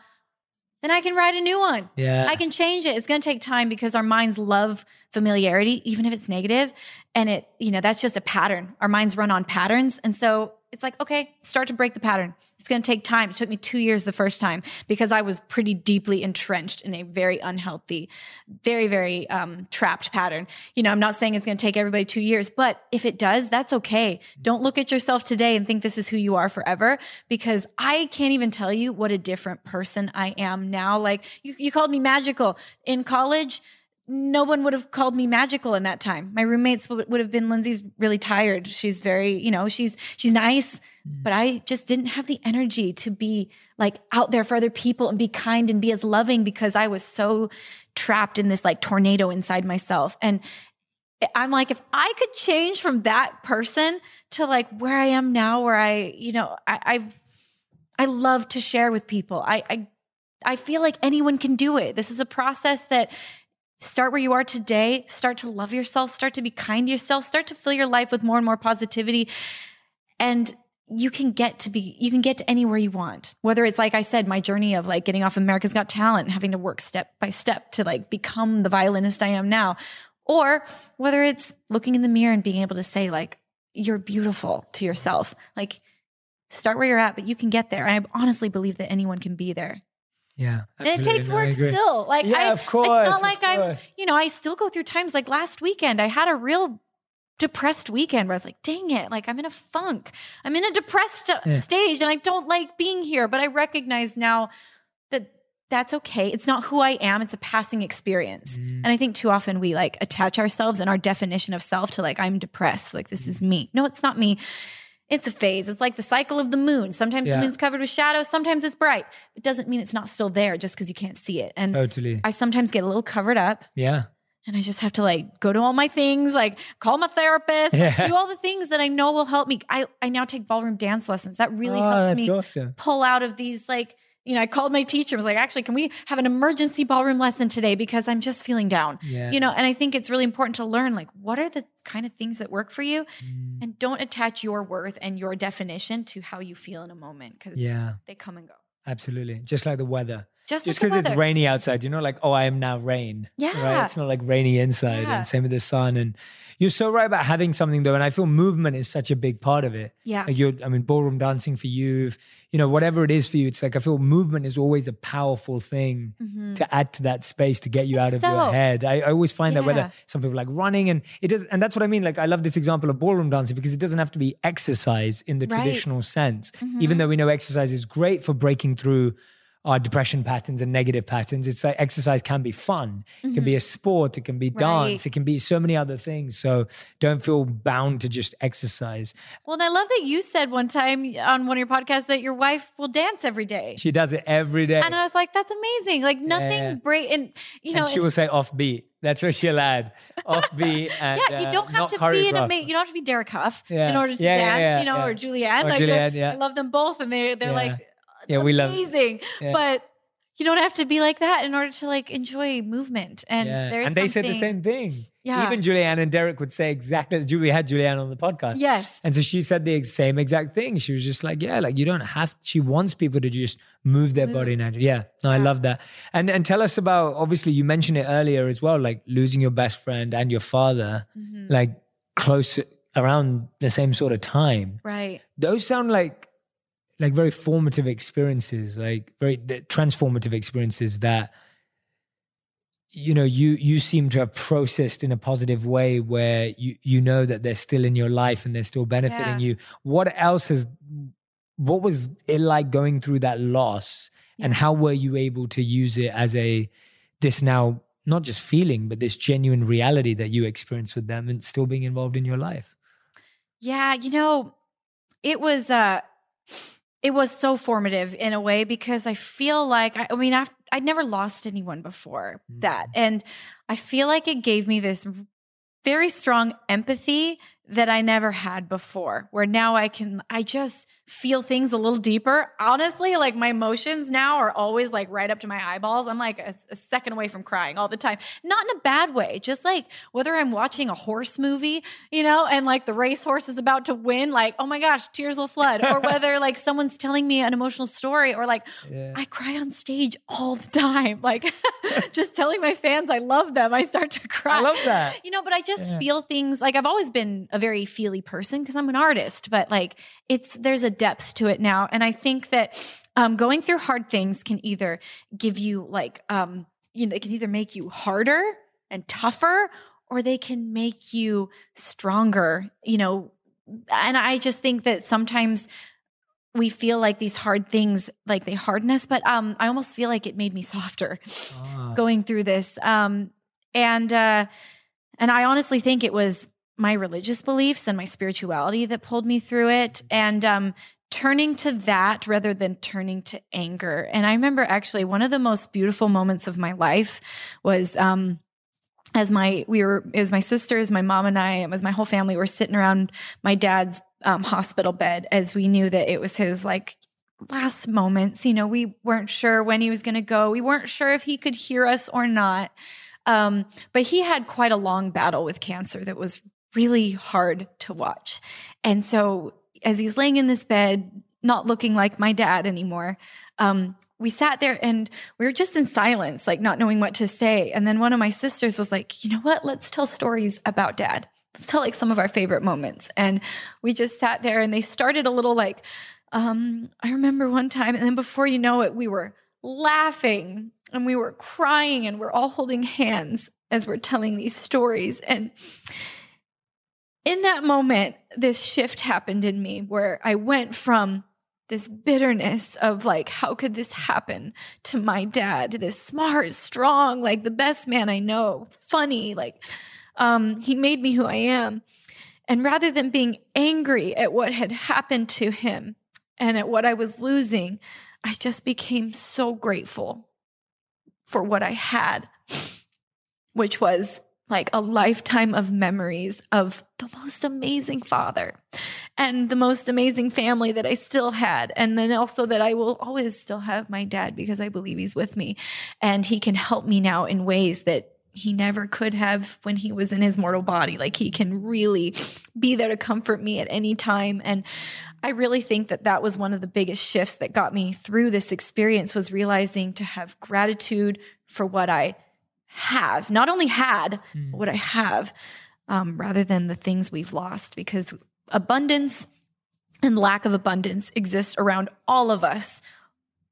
then I can write a new one. Yeah. I can change it. It's going to take time because our minds love familiarity, even if it's negative. And it, you know, that's just a pattern. Our minds run on patterns. And so it's like, okay, start to break the pattern. It's going to take time. It took me two years the first time because I was pretty deeply entrenched in a very unhealthy, very, very um, trapped pattern. You know, I'm not saying it's going to take everybody two years, but if it does, that's okay. Don't look at yourself today and think this is who you are forever because I can't even tell you what a different person I am now. Like you, you called me magical in college. No one would have called me magical in that time. My roommates would, have been Lindsey's really tired. She's very, you know, she's she's nice, mm. but I just didn't have the energy to be like out there for other people and be kind and be as loving because I was so trapped in this like tornado inside myself. And I'm like, if I could change from that person to like where I am now, where I, you know, I I, I love to share with people. I, I I feel like anyone can do it. This is a process that start where you are today, start to love yourself, start to be kind to yourself, start to fill your life with more and more positivity. And you can get to be you can get to anywhere you want. Whether it's like i said my journey of like getting off america's got talent having to work step by step to like become the violinist i am now. Or whether it's looking in the mirror and being able to say like you're beautiful to yourself. Like start where you're at but you can get there. And i honestly believe that anyone can be there Yeah. and it takes No, work still. Like Yeah, I, of course, it's not like i'm you know i still go through times like last weekend i had a real depressed weekend where i was like dang it like i'm in a funk. I'm in a depressed Yeah. stage and i don't like being here. But i recognize now that that's okay. It's not who i am it's a passing experience. Mm. and i think too often we like attach ourselves and our definition of self to like i'm depressed like this Mm. is me. No it's not me it's a phase. It's like the cycle of the moon. Sometimes Yeah. the moon's covered with shadows, sometimes it's bright. It doesn't mean it's not still there just because you can't see it. And Totally. I sometimes get a little covered up yeah. and I just have to like go to all my things, like call my therapist, Yeah. do all the things that I know will help me. I, I now take ballroom dance lessons. That really oh, helps me awesome. pull out of these like, you know, I called my teacher, and was like, actually, can we have an emergency ballroom lesson today? Because I'm just feeling down. Yeah. You know, and I think it's really important to learn like what are the kind of things that work for you Mm. and don't attach your worth and your definition to how you feel in a moment because Yeah. they come and go. Absolutely. Just like the weather. Just, because it's rainy outside, you know, like, oh, I am now rain. Yeah. Right? It's not like rainy inside. Yeah. And same with the sun. And you're so right about having something though. And I feel movement is such a big part of it. Yeah. Like you're, I mean, ballroom dancing for you, if, you know, whatever it is for you, it's like I feel movement is always a powerful thing to add to that space to get you out of your Mm-hmm. head. I, I always find that whether some people like running and it does, and that's what I mean. Like I love this example of ballroom dancing because it doesn't have to be exercise in the Right. traditional sense, Mhm. even though we know exercise is great for breaking through our depression patterns and negative patterns. It's like exercise can be fun. It can be a sport. It can be dance. Right. It can be so many other things. So don't feel bound to just exercise. Well, and I love that you said one time on one of your podcasts that your wife will dance every day. She does it every day. And I was like, that's amazing. Like nothing Yeah. break and you know and she and- will say offbeat. That's where she'll add. (laughs) Offbeat. And, yeah, you uh, don't have not to be an amazing. You don't have to be Derek Hough Yeah. in order to Yeah, dance, you know, or Julianne. Or like Julianne, yeah. I love them both, and they they're like, Yeah, we love- amazing. Yeah. But you don't have to be like that in order to like enjoy movement. And Yeah. there's and they said the same thing. Yeah. Even Julianne and Derek would say exactly. We had Julianne on the podcast. Yes. And so she said the same exact thing. She was just like, yeah, like you don't have. She wants people to just move their body naturally. Yeah, no, I love that. And and tell us about. Obviously, you mentioned it earlier as well, like losing your best friend and your father, Mhm. like close around the same sort of time. Right. Those sound like like very formative experiences, like very transformative experiences that you know you you seem to have processed in a positive way where you you know that they're still in your life and they're still benefiting Yeah. you. What else has what was it like going through that loss and how were you able to use it as a this now not just feeling but this genuine reality that you experience with them and still being involved in your life? Yeah, you know, it was uh it was so formative in a way because I feel like I, I mean I've, I'd never lost anyone before that, mm. and I feel like it gave me this very strong empathy that I never had before. Where now I can I just feel things a little deeper. Honestly, like my emotions now are always like right up to my eyeballs. I'm like a, a second away from crying all the time. Not in a bad way, just like whether I'm watching a horse movie, you know, and like the racehorse is about to win, like, oh my gosh, tears will flood. Or (laughs) whether like someone's telling me an emotional story or like yeah I cry on stage all the time. Like (laughs) just telling my fans I love them, I start to cry. i love that You know, but I just Yeah. feel things like I've always been a very feely person because I'm an artist, but like it's there's a depth to it now. And I think that um, going through hard things can either give you like, um, you know, it can either make you harder and tougher or they can make you stronger, you know. And I just think that sometimes we feel like these hard things like they harden us, but um, I almost feel like it made me softer Ah. going through this. Um, and uh, and I honestly think it was my religious beliefs and my spirituality that pulled me through it, and um, turning to that rather than turning to anger. And I remember actually one of the most beautiful moments of my life was. Um, as my we were it was my sisters my mom and i it was my whole family were sitting around my dad's um, hospital bed as we knew that it was his like last moments you know we weren't sure when he was going to go we weren't sure if he could hear us or not um, but he had quite a long battle with cancer that was really hard to watch and so as he's laying in this bed not looking like my dad anymore um, we sat there and we were just in silence, like not knowing what to say. And then one of my sisters was like, you know what? Let's tell stories about dad. Let's tell like some of our favorite moments. And we just sat there and they started a little like, um, I remember one time, and then before you know it, we were laughing and we were crying and we're all holding hands as we're telling these stories. And in that moment, this shift happened in me where I went from this bitterness of like, how could this happen to my dad? This smart, strong, like the best man I know, funny, like, um, he made me who I am. And rather than being angry at what had happened to him and at what I was losing, I just became so grateful for what I had, which was like a lifetime of memories of the most amazing father and the most amazing family that I still had. And then also that I will always still have my dad because I believe he's with me and he can help me now in ways that he never could have when he was in his mortal body. Like he can really be there to comfort me at any time. And I really think that that was one of the biggest shifts that got me through this experience was realizing to have gratitude for what I have, not only had, but what I have, um, rather than the things we've lost. Because abundance and lack of abundance exists around all of us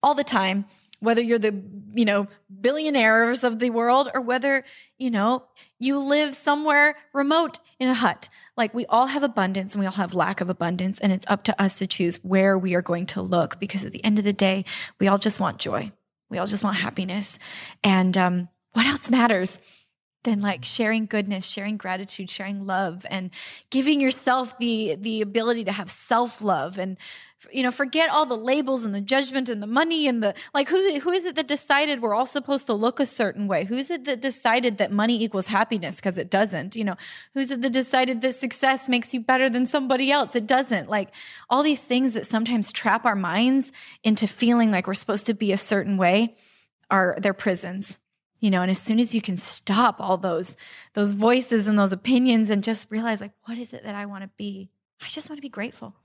all the time whether you're the you know billionaires of the world or whether you know you live somewhere remote in a hut like we all have abundance and we all have lack of abundance and it's up to us to choose where we are going to look because at the end of the day we all just want joy We all just want happiness. And um, what else matters? than like sharing goodness sharing gratitude sharing love and giving yourself the the ability to have self-love? And you know forget all the labels and the judgment and the money and the like who who is it that decided we're all supposed to look a certain way? Who's it that decided that money equals happiness because it doesn't? You know who's it that decided that success makes you better than somebody else? It doesn't. Like all these things that sometimes trap our minds into feeling like we're supposed to be a certain way are they're prisons you know and as soon as you can stop all those those voices and those opinions and just realize like what is it that i want to be? I just want to be grateful.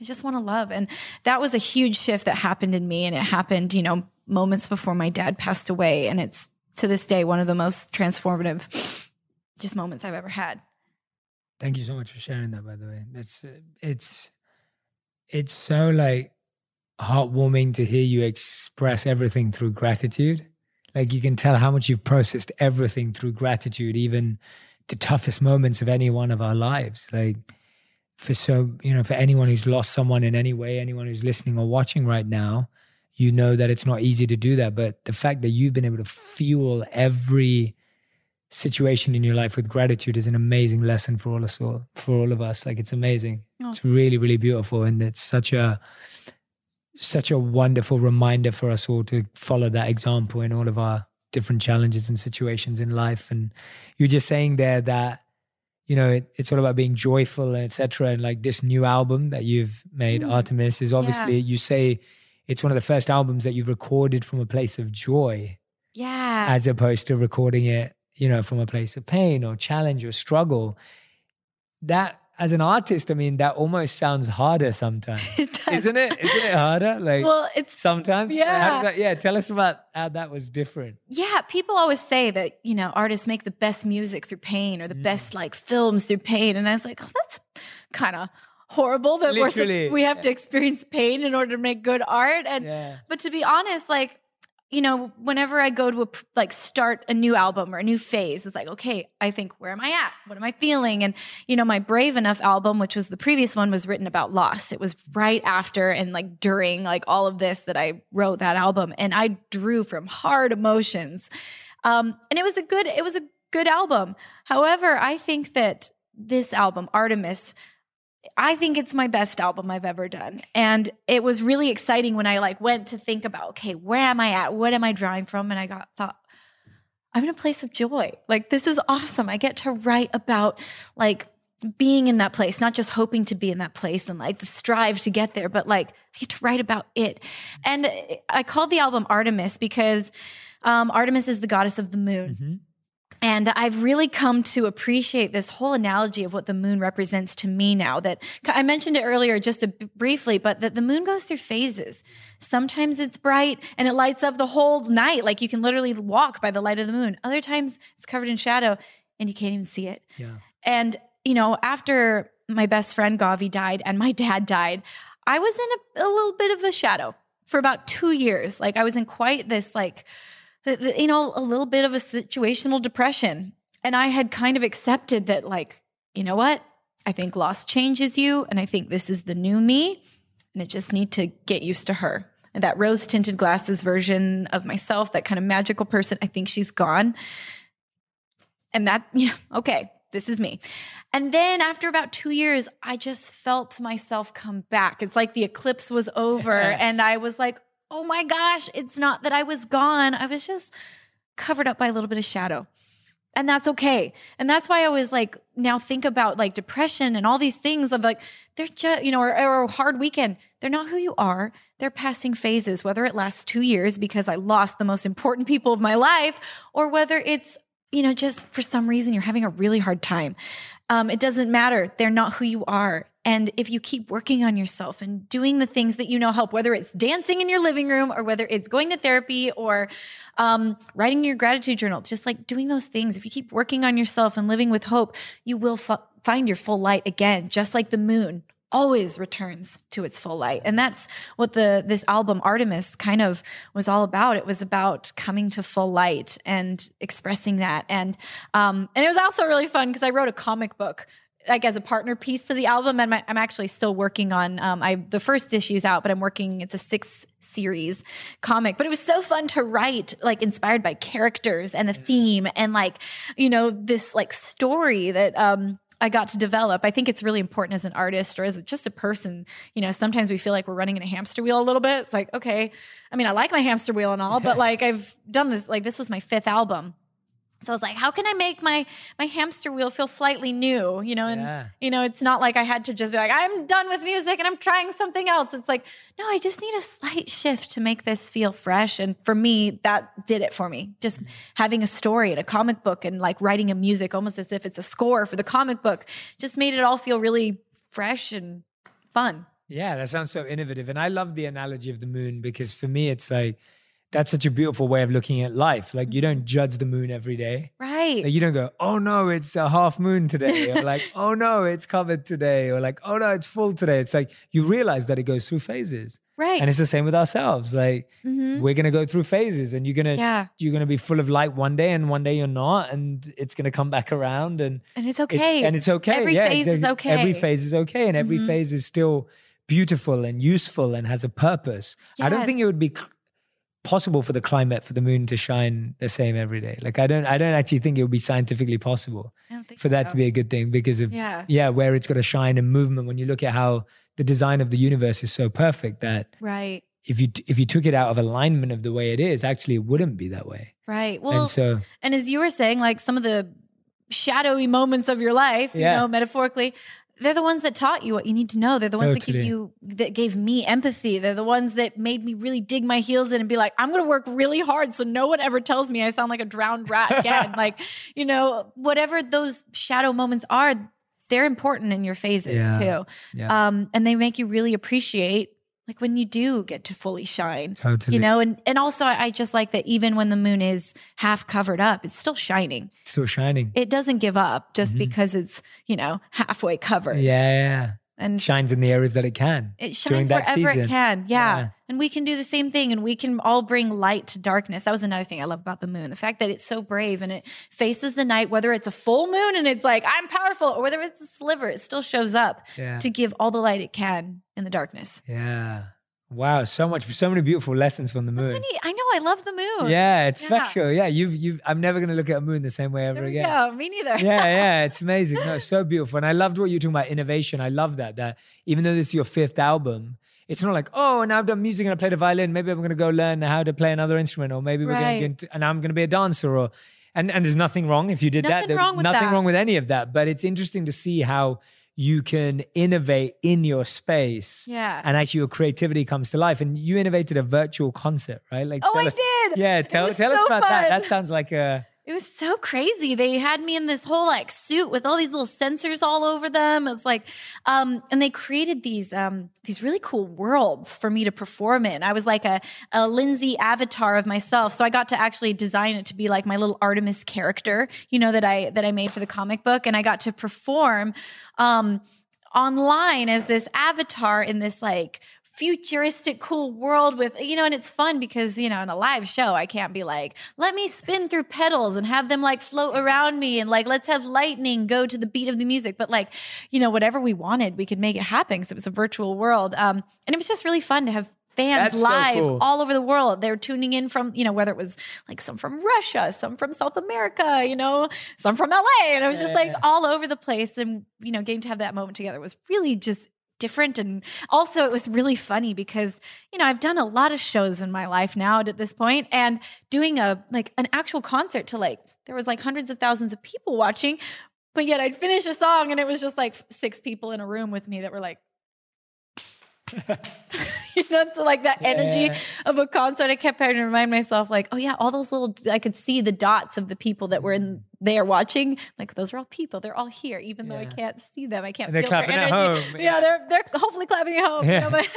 I just want to love. And that was a huge shift that happened in me and it happened you know moments before my dad passed away and it's to this day one of the most transformative just moments i've ever had. Thank you so much for sharing that by the way. That's uh, it's it's so like heartwarming to hear you express everything through gratitude like you can tell how much you've processed everything through gratitude, even the toughest moments of any one of our lives. Like for so, you know, for anyone who's lost someone in any way, anyone who's listening or watching right now, you know that it's not easy to do that. But the fact that you've been able to fuel every situation in your life with gratitude is an amazing lesson for all us all, for all of us. Like it's amazing. Oh. It's really, really beautiful. And it's such a such a wonderful reminder for us all to follow that example in all of our different challenges and situations in life. And you're just saying there that, you know, it, it's all about being joyful and etc. And like this new album that you've made, mm. Artemis, is obviously, yeah. you say it's one of the first albums that you've recorded from a place of joy. Yeah. As opposed to recording it, you know, from a place of pain or challenge or struggle. That as an artist, I mean, that almost sounds harder sometimes. (laughs) It does. Isn't it? Isn't it harder? Like well, it's sometimes. Yeah. That, yeah. Tell us about how that was different. Yeah. People always say that, you know, artists make the best music through pain or the mm. best like films through pain. And I was like, oh, that's kind of horrible that we're, we have to experience pain in order to make good art. And, yeah. but to be honest, like, you know, whenever I go to a, like start a new album or a new phase, it's like, okay, I think, where am I at? What am I feeling? And, you know, my Brave Enough album, which was the previous one, was written about loss. It was right after and like during like all of this that I wrote that album. And I drew from hard emotions. Um, and it was a good, it was a good album. However, I think that this album, Artemis, I think it's my best album I've ever done. And it was really exciting when I like went to think about, okay, where am I at? What am I drawing from? And I got thought, I'm in a place of joy. Like this is awesome. I get to write about like being in that place, not just hoping to be in that place and like the strive to get there, but like I get to write about it. And I called the album Artemis because um, Artemis is the goddess of the moon. Mm-hmm. And I've really come to appreciate this whole analogy of what the moon represents to me now. That I mentioned it earlier just briefly, but that the moon goes through phases. Sometimes it's bright and it lights up the whole night, like you can literally walk by the light of the moon. Other times it's covered in shadow and you can't even see it. Yeah. And, you know, after my best friend Gavi died and my (laughs) dad died, I was in a, a little bit of a shadow for about two years. Like I was in quite this, like, you know, a little bit of a situational depression. And I had kind of accepted that, like, you know what? I think loss changes you. And I think this is the new me. And I just need to get used to her. And that rose tinted glasses version of myself, that kind of magical person, I think she's gone. And that, (laughs) yeah, okay, this is me. And then after about two years, I just felt myself come back. It's like the eclipse was over. (laughs) and I was like, oh my gosh, it's not that I was gone. I was just covered up by a little bit of shadow. And that's okay. And that's why I was like, now think about like depression and all these things of like, they're just, you know, or, or a hard weekend. They're not who you are. They're passing phases, whether it lasts two years because I lost the most important people of my life, or whether it's, you know, just for some reason you're having a really hard time. Um, it doesn't matter. They're not who you are. And if you keep working on yourself and doing the things that you know help, whether it's dancing in your living room or whether it's going to therapy or um, writing your gratitude journal, just like doing those things, if you keep working on yourself and living with hope, you will find your full light again, just like the moon always returns to its full light. And that's what the this album artemis kind of was all about. It was about coming to full light and expressing that. And um and it was also really fun because i wrote a comic book like as a partner piece to the album and my, i'm actually still working on um i the first issue's out but i'm working it's a six series comic but it was so fun to write like inspired by characters and the theme and like you know this like story that um I got to develop. I think it's really important as an artist or as just a person. You know, sometimes we feel like we're running in a hamster wheel a little bit. It's like, okay, I mean, I like my hamster wheel and all, but like I've done this, like this was my fifth album. So I was like, how can I make my my hamster wheel feel slightly new? You know, and Yeah. you know, it's not like I had to just be like, I'm done with music and I'm trying something else. It's like, no, I just need a slight shift to make this feel fresh. And for me, that did it for me. Just mm-hmm. having a story and a comic book and like writing a music almost as if it's a score for the comic book just made it all feel really fresh and fun. Yeah, that sounds so innovative. And I love the analogy of the moon because for me, it's like, that's such a beautiful way of looking at life. Like, you don't judge the moon every day. Right. Like, you don't go, oh no, it's a half moon today. Or (laughs) like, oh no, it's covered today. Or like, oh no, it's full today. It's like, you realize that it goes through phases. right. And it's the same with ourselves. Like, Mhm. we're gonna go through phases and you're gonna Yeah. you're gonna be full of light one day and one day you're not, and it's gonna come back around and and it's it's- okay. and it's okay. Every yeah, phase is okay. Every phase is okay, and every Mhm. phase is still beautiful and useful and has a purpose. I don't think it would be possible for the climate for the moon to shine the same every day. Like I don't I don't actually think it would be scientifically possible for that so. to be a good thing because of Yeah. yeah, where it's got to shine and movement when you look at how the design of the universe is so perfect that Right. if you if you took it out of alignment of the way it is, actually it wouldn't be that way. Right. Well, and so And as you were saying, like some of the shadowy moments of your life, you know, metaphorically, they're the ones that taught you what you need to know. They're the ones that give you that gave me empathy. They're the ones that made me really dig my heels in and be like, I'm gonna work really hard so no one ever tells me I sound like a drowned rat again. (laughs) like, you know, whatever those shadow moments are, they're important in your phases Yeah. too. yeah, Um, and they make you really appreciate like when you do get to fully shine totally. you know and and also I, just like that even when the moon is half covered up it's still shining it's still shining. it doesn't give up just Mhm. because it's you know halfway covered Yeah, yeah. And shines in the areas that it can. it shines wherever season. it can yeah. Yeah. and we can do the same thing and we can all bring light to darkness that was another thing i love about the moon the fact that it's so brave and it faces the night whether it's a full moon and it's like i'm powerful or whether it's a sliver it still shows up Yeah. to give all the light it can in the darkness Yeah. Wow, so much so many beautiful lessons from the moon. Many- i know i love the moon Yeah, it's Yeah. special. Yeah, you've you've I'm never gonna look at a moon the same way ever there again. go me neither yeah, yeah, (laughs) it's amazing. No, it's so beautiful. And I loved what you're talking about innovation. I love that. That even though this is your fifth album, it's not like, oh, now I've done music and I play the violin. Maybe I'm going to go learn how to play another instrument, or maybe we're going to and I'm going to be a dancer, or and and there's nothing wrong if you did that. Nothing There- wrong with nothing that. wrong with any of that. But it's interesting to see how you can innovate in your space. Yeah. And actually, your creativity comes to life. And you innovated a virtual concert, right? Like, Oh, I us- did. Yeah, tell tell us so about that. That sounds like a It was so crazy. They had me in this whole like suit with all these little sensors all over them. It's like, um, and they created these um, these really cool worlds for me to perform in. I was like a, a Lindsey avatar of myself, so I got to actually design it to be like my little Artemis character, you know, that I that I made for the comic book, and I got to perform um, online as this avatar in this like futuristic cool world with you know and it's fun because you know in a live show i can't be like let me spin through pedals and have them like float around me and like let's have lightning go to the beat of the music. But like you know whatever we wanted we could make it happen because it was a virtual world. Um and it was just really fun to have fans That's so live cool. all over the world. They're tuning in from you know whether it was like some from russia some from south america you know some from la and it was just like Yeah. all over the place. And you know getting to have that moment together was really just different. And also it was really funny because you know I've done a lot of shows in my life now at this point and doing a like an actual concert to like there was like hundreds of thousands of people watching but yet I'd finish a song and it was just like six people in a room with me that were like (laughs) you know so like that energy Yeah. of a concert I kept having to remind myself like oh yeah all those little I could see the dots of the people that were in there watching like those are all people they're all here even though I can't see them I can't And they're feel their clapping at home. (laughs) yeah they're they're hopefully clapping at home you Yeah. know, but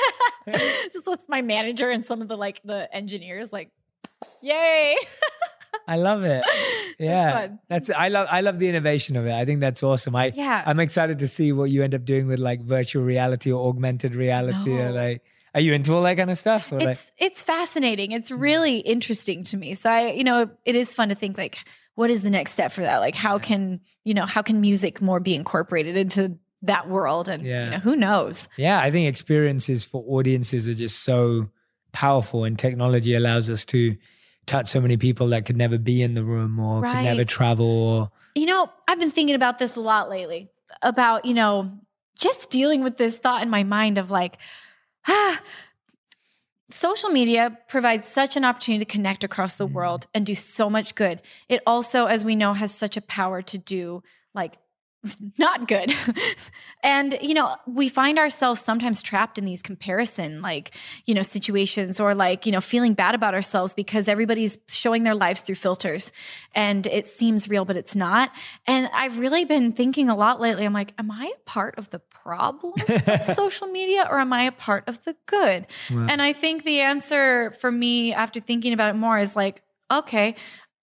(laughs) just lets my manager and some of the like the engineers like yay I love it. (laughs) Yeah, that's I love I love the innovation of it. I think that's awesome. I Yeah. I'm excited to see what you end up doing with like virtual reality or augmented reality. Or like, are you into all that kind of stuff? Or like, it's it's fascinating. It's Mm. really interesting to me. So I, you know, it is fun to think like, what is the next step for that? Like how can, you know, how can music more be incorporated into that world? And Yeah. you know, who knows? Yeah, I think experiences for audiences are just so powerful, and technology allows us to touch so many people that could never be in the room or could never travel. Or You know, I've been thinking about this a lot lately about, you know, just dealing with this thought in my mind of like, ah, (sighs) social media provides such an opportunity to connect across the world and do so much good. It also, as we know, has such a power to do like not good. (laughs) and, you know, we find ourselves sometimes trapped in these comparison, like, you know, situations or like, you know, feeling bad about ourselves because everybody's showing their lives through filters and it seems real, but it's not. And I've really been thinking a lot lately. I'm like, am I a part of the problem of (laughs) social media or am I a part of the good? And I think the answer for me after thinking about it more is like, okay,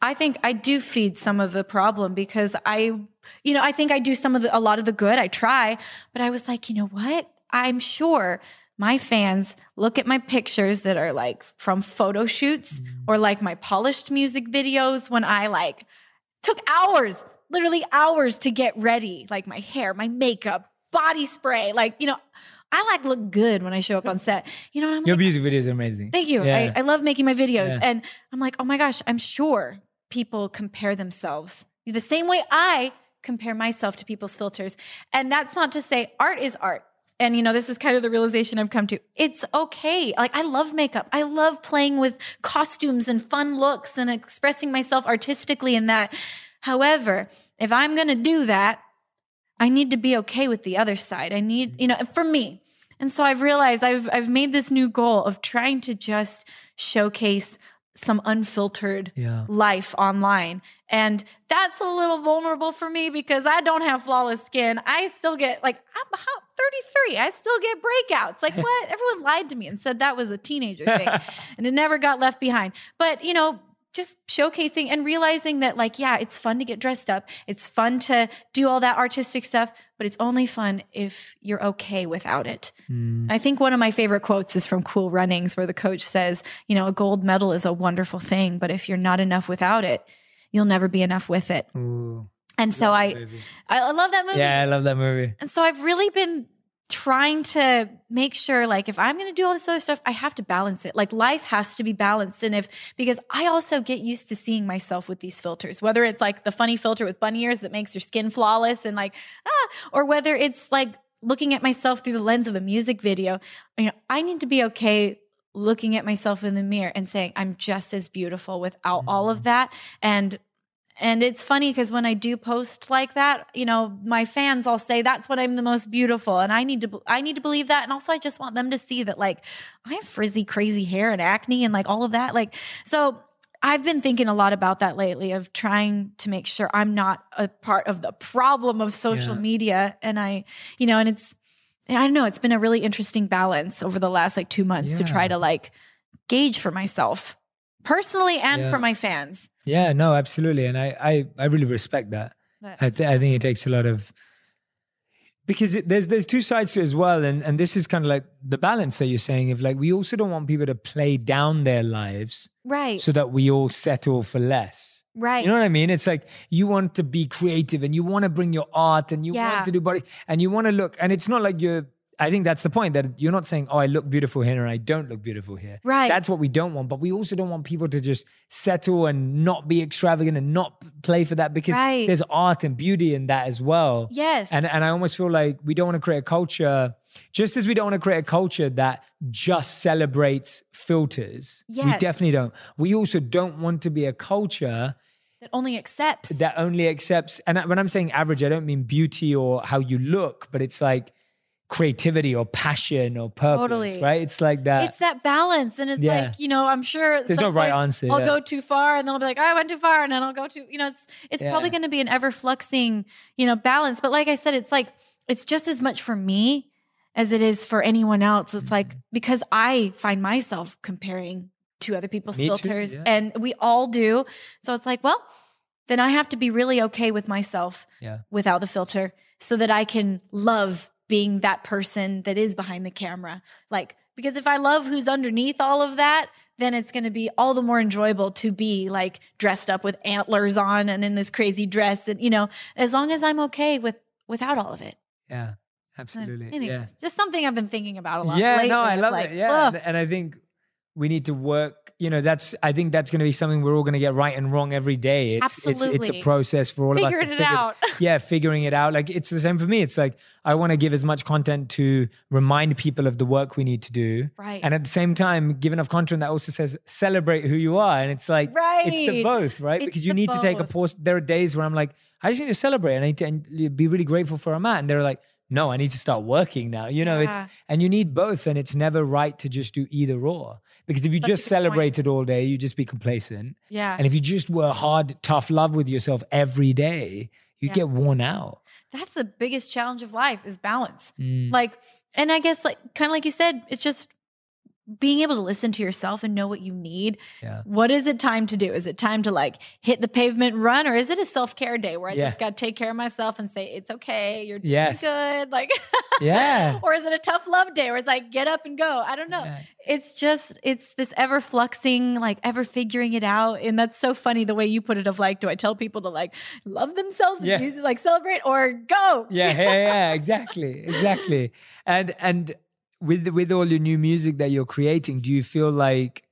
I think I do feed some of the problem because I, you know, I think I do some of the, a lot of the good. I try, but I was like, you know what? I'm sure my fans look at my pictures that are like from photo shoots mm. or like my polished music videos when I like took hours, literally hours to get ready, like my hair, my makeup, body spray, like, you know, I like look good when I show up on set. You know, and I'm your like, music videos are amazing. Thank you. Yeah. I, I love making my videos. Yeah. And I'm like, oh my gosh, I'm sure people compare themselves the same way I compare myself to people's filters. And that's not to say art is art. And you know, this is kind of the realization I've come to. It's okay. Like I love makeup. I love playing with costumes and fun looks and expressing myself artistically in that. However, if I'm going to do that, I need to be okay with the other side. I need, you know, for me. And so I've realized I've I've made this new goal of trying to just showcase some unfiltered Yeah. life online. And that's a little vulnerable for me because I don't have flawless skin. I still get like I'm 33. I still get breakouts. Like (laughs) what? Everyone lied to me and said that was a teenager thing. (laughs) and it never got left behind. But, you know, just showcasing and realizing that like yeah it's fun to get dressed up it's fun to do all that artistic stuff but it's only fun if you're okay without it. Hmm. I think one of my favorite quotes is from cool runnings where the coach says you know a gold medal is a wonderful thing but if you're not enough without it you'll never be enough with it. Ooh. and so i i I love that movie. Yeah, I love that movie. and so I've really been trying to make sure like if I'm going to do all this other stuff, I have to balance it. Like life has to be balanced. And if, because I also get used to seeing myself with these filters, whether it's like the funny filter with bunny ears that makes your skin flawless and like, ah, or whether it's like looking at myself through the lens of a music video. You know, I need to be okay looking at myself in the mirror and saying I'm just as beautiful without all of that. And and it's funny because when I do post like that, you know, my fans all say that's when I'm the most beautiful, and I need to I need to believe that. And also, I just want them to see that like I have frizzy, crazy hair and acne and like all of that. Like so. I've been thinking a lot about that lately of trying to make sure I'm not a part of the problem of social Yeah. media. And I, you know, and it's, I don't know, it's been a really interesting balance over the last like two months to try to like gauge for myself personally and Yeah. for my fans. Yeah, no, absolutely, and I I, I really respect that. But- I th- I think it takes a lot of because it, there's there's two sides to it as well, and and this is kind of like the balance that you're saying. If like we also don't want people to play down their lives Right. so that we all settle for less. right. You know what I mean? It's like you want to be creative and you want to bring your art and you Yeah. want to do body and you want to look. And it's not like you're, I think that's the point that you're not saying, oh, I look beautiful here and I don't look beautiful here. Right. That's what we don't want. But we also don't want people to just settle and not be extravagant and not play for that because Right. there's art and beauty in that as well. Yes. And, and I almost feel like we don't want to create a culture, just as we don't want to create a culture that just celebrates filters. We definitely don't. We also don't want to be a culture that only accepts. that only accepts and when i'm saying average i don't mean beauty or how you look but it's like creativity or passion or purpose Totally. right it's like that it's that balance, and it's Yeah. like you know, I'm sure There's no right answer, I'll yeah. go too far, and then I'll be like, oh, I went too far, and then I'll go too. You know, it's it's probably going to be an ever fluxing, you know, balance. But like I said, it's like it's just as much for me as it is for anyone else. It's like Mm-hmm. because I find myself comparing to other people's Me too, filters, yeah. and we all do. So it's like, well, then I have to be really okay with myself yeah without the filter so that I can love being that person that is behind the camera. Like, Because if I love who's underneath all of that, then it's going to be all the more enjoyable to be like dressed up with antlers on and in this crazy dress and you know as long as i'm okay with without all of it Yeah, absolutely. Anyways, yeah. just something i've been thinking about a lot Yeah, lately. no, I love like, it. Yeah. and I think we need to work, you know, that's I think that's gonna be something we're all gonna get right and wrong every day. It's it's it's a process for all of us. Figuring to it figure- out. (laughs) yeah, figuring it out. Like it's the same for me. It's like I want to give as much content to remind people of the work we need to do. Right. And at the same time, give enough content that also says celebrate who you are. And it's like it's the both, right? It's because you need to take a pause. There are days where I'm like, I just need to celebrate and I need to be really grateful for a man. And they're like, no, I need to start working now. You know, Yeah. it's and you need both, and it's never right to just do either or. Because if you Such just good point. all day, you just be complacent. yeah And if you just were hard, tough love with yourself every day, you Yeah. get worn out. that's the biggest challenge of life is balance Mm. like and i guess like kind of like you said it's just being able to listen to yourself and know what you need Yeah. what is it time to do is it time to like hit the pavement run or is it a self-care day where i Yeah. just got to take care of myself and say it's okay you're doing Yes. good (laughs) like Yeah. or is it a tough love day where it's like get up and go i don't know Yeah. it's just it's this ever fluxing like ever figuring it out and that's so funny the way you put it of like do i tell people to like love themselves Yeah. like celebrate or go yeah, yeah, yeah, (laughs) exactly, exactly. And and with with all your new music that you're creating, do you feel like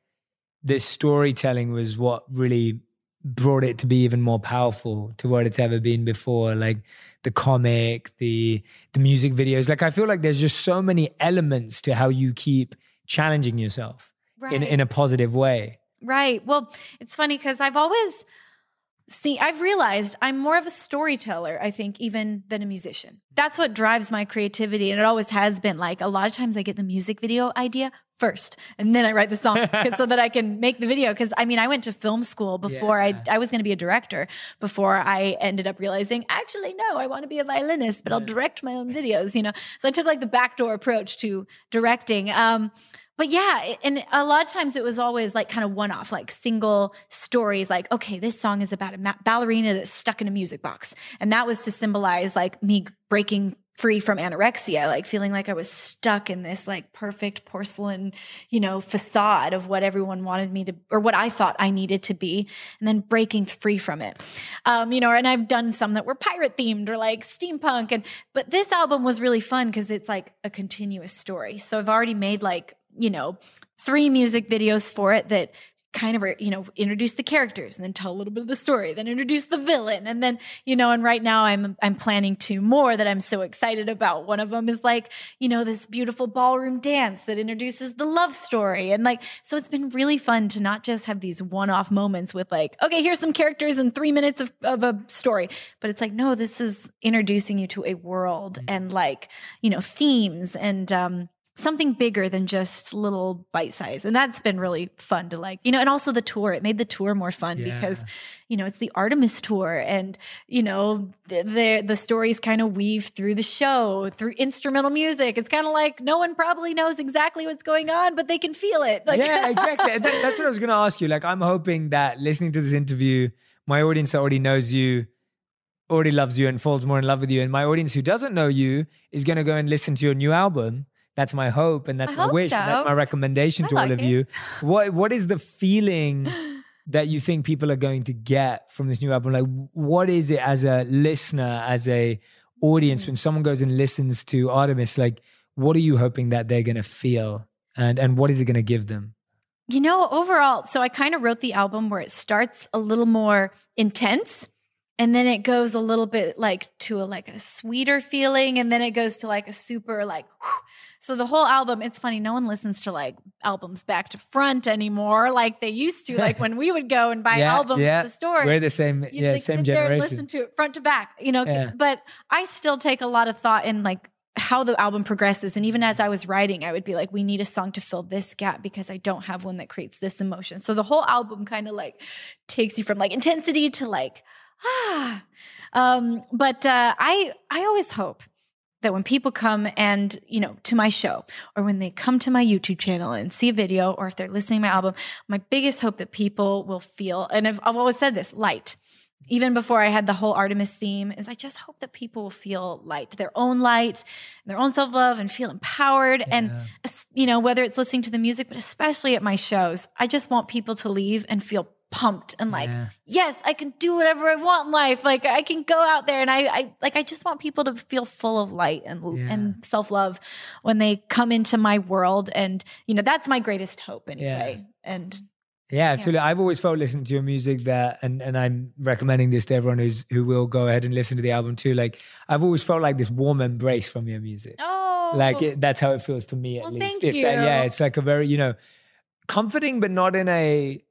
this storytelling was what really brought it to be even more powerful to what it's ever been before? Like the comic, the the music videos. Like I feel like there's just so many elements to how you keep challenging yourself in in a positive way. Right. Well, it's funny because I've always see I've realized I'm more of a storyteller, I think, even than a musician. That's what drives my creativity. And it always has been. Like a lot of times I get the music video idea first and then I write the song (laughs) so that I can make the video. Cause I mean, I went to film school before Yeah. I I was gonna be a director before I ended up realizing, actually, no, I want to be a violinist, but I'll direct my own videos, you know. So I took like the backdoor approach to directing. Um but yeah, and a lot of times it was always like kind of one off, like single stories, like, okay, this song is about a ma- ballerina that's stuck in a music box. And that was to symbolize like me breaking free from anorexia, like feeling like I was stuck in this like perfect porcelain, you know, facade of what everyone wanted me to, or what I thought I needed to be, and then breaking free from it. Um, you know, and I've done some that were pirate themed or like steampunk. And, but this album was really fun because it's like a continuous story. So I've already made like, you know, three music videos for it that kind of are, you know introduce the characters and then tell a little bit of the story then introduce the villain and then you know and right now i'm i'm planning two more that i'm so excited about. One of them is like you know this beautiful ballroom dance that introduces the love story and like so it's been really fun to not just have these one-off moments with like okay here's some characters and three minutes of, of a story but it's like no this is introducing you to a world and like you know themes and um something bigger than just little bite size. And that's been really fun to like, you know, and also the tour, it made the tour more fun Yeah. because, you know, it's the Artemis tour and, you know, the, the, the stories kind of weave through the show, through instrumental music. It's kind of like no one probably knows exactly what's going on, but they can feel it. Like, yeah, exactly. And that- that's what I was going to ask you. Like, I'm hoping that listening to this interview, my audience already knows you already loves you and falls more in love with you. And my audience who doesn't know you is going to go and listen to your new album. That's my hope and that's I my wish. and that's my recommendation I to all of it. you. What What is the feeling that you think people are going to get from this new album? Like, what is it as a listener, as a audience, Mm. when someone goes and listens to Artemis? Like, what are you hoping that they're going to feel? And, and what is it going to give them? You know, overall, so I kind of wrote the album where it starts a little more intense and then it goes a little bit like to a like a sweeter feeling and then it goes to like a super like whew. so the whole album it's funny no one listens to like albums back to front anymore like they used to like when we would go and buy (laughs) albums at the store We're the same, yeah, like same sit there and generation. listen to it front to back, you know. Yeah. But I still take a lot of thought in like how the album progresses. And even as I was writing, I would be like, we need a song to fill this gap because I don't have one that creates this emotion. So the whole album kind of like takes you from like intensity to like, ah. (sighs) Um, but uh, I I always hope that when people come and you know to my show or when they come to my youtube channel and see a video or if they're listening to my album my biggest hope that people will feel and i've, I've always said this light even before I had the whole Artemis theme, is I just hope that people will feel light, their own light, their own self love, and feel empowered. And you know, whether it's listening to the music, but especially at my shows, I just want people to leave and feel pumped and like, Yeah. yes, I can do whatever I want in life. Like I can go out there and I, I like I just want people to feel full of light and Yeah. and self love when they come into my world. And you know, that's my greatest hope anyway. And Yeah, absolutely. I've always felt listening to your music that, and, and I'm recommending this to everyone who's who will go ahead and listen to the album too. Like I've always felt like this warm embrace from your music. oh, Like it, that's how it feels to me at Well, least. thank If that- uh, yeah, it's like a very you know comforting, but not in a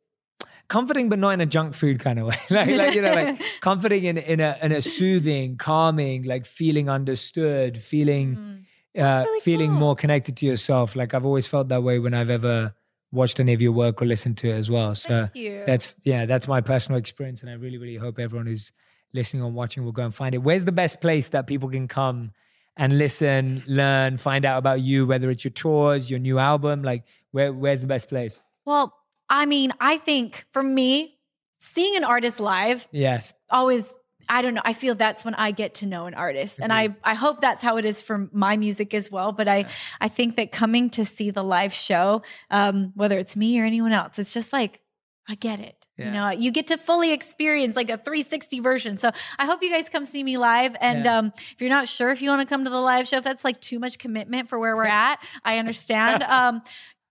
comforting, but not in a junk food kind of way. (laughs) like like you know like (laughs) comforting in in a in a soothing, calming, like feeling understood, feeling uh, really feeling cool. more connected to yourself. Like I've always felt that way when I've ever watched any of your work or listened to it as well. So that's yeah, that's my personal experience, and I really really hope everyone who's listening or watching will go and find it. Where's the best place that people can come? And listen, learn, find out about you, whether it's your tours, your new album. Like, where where's the best place? Well, I mean, I think for me, seeing an artist live Yes, always I don't know. I feel that's when I get to know an artist. And I I hope that's how it is for my music as well, but I I think that coming to see the live show um whether it's me or anyone else, it's just like I get it. Yeah. You know, you get to fully experience like a 360 version. So I hope you guys come see me live. And Yeah. um, if you're not sure if you want to come to the live show, if that's like too much commitment for where we're (laughs) at, I understand. um,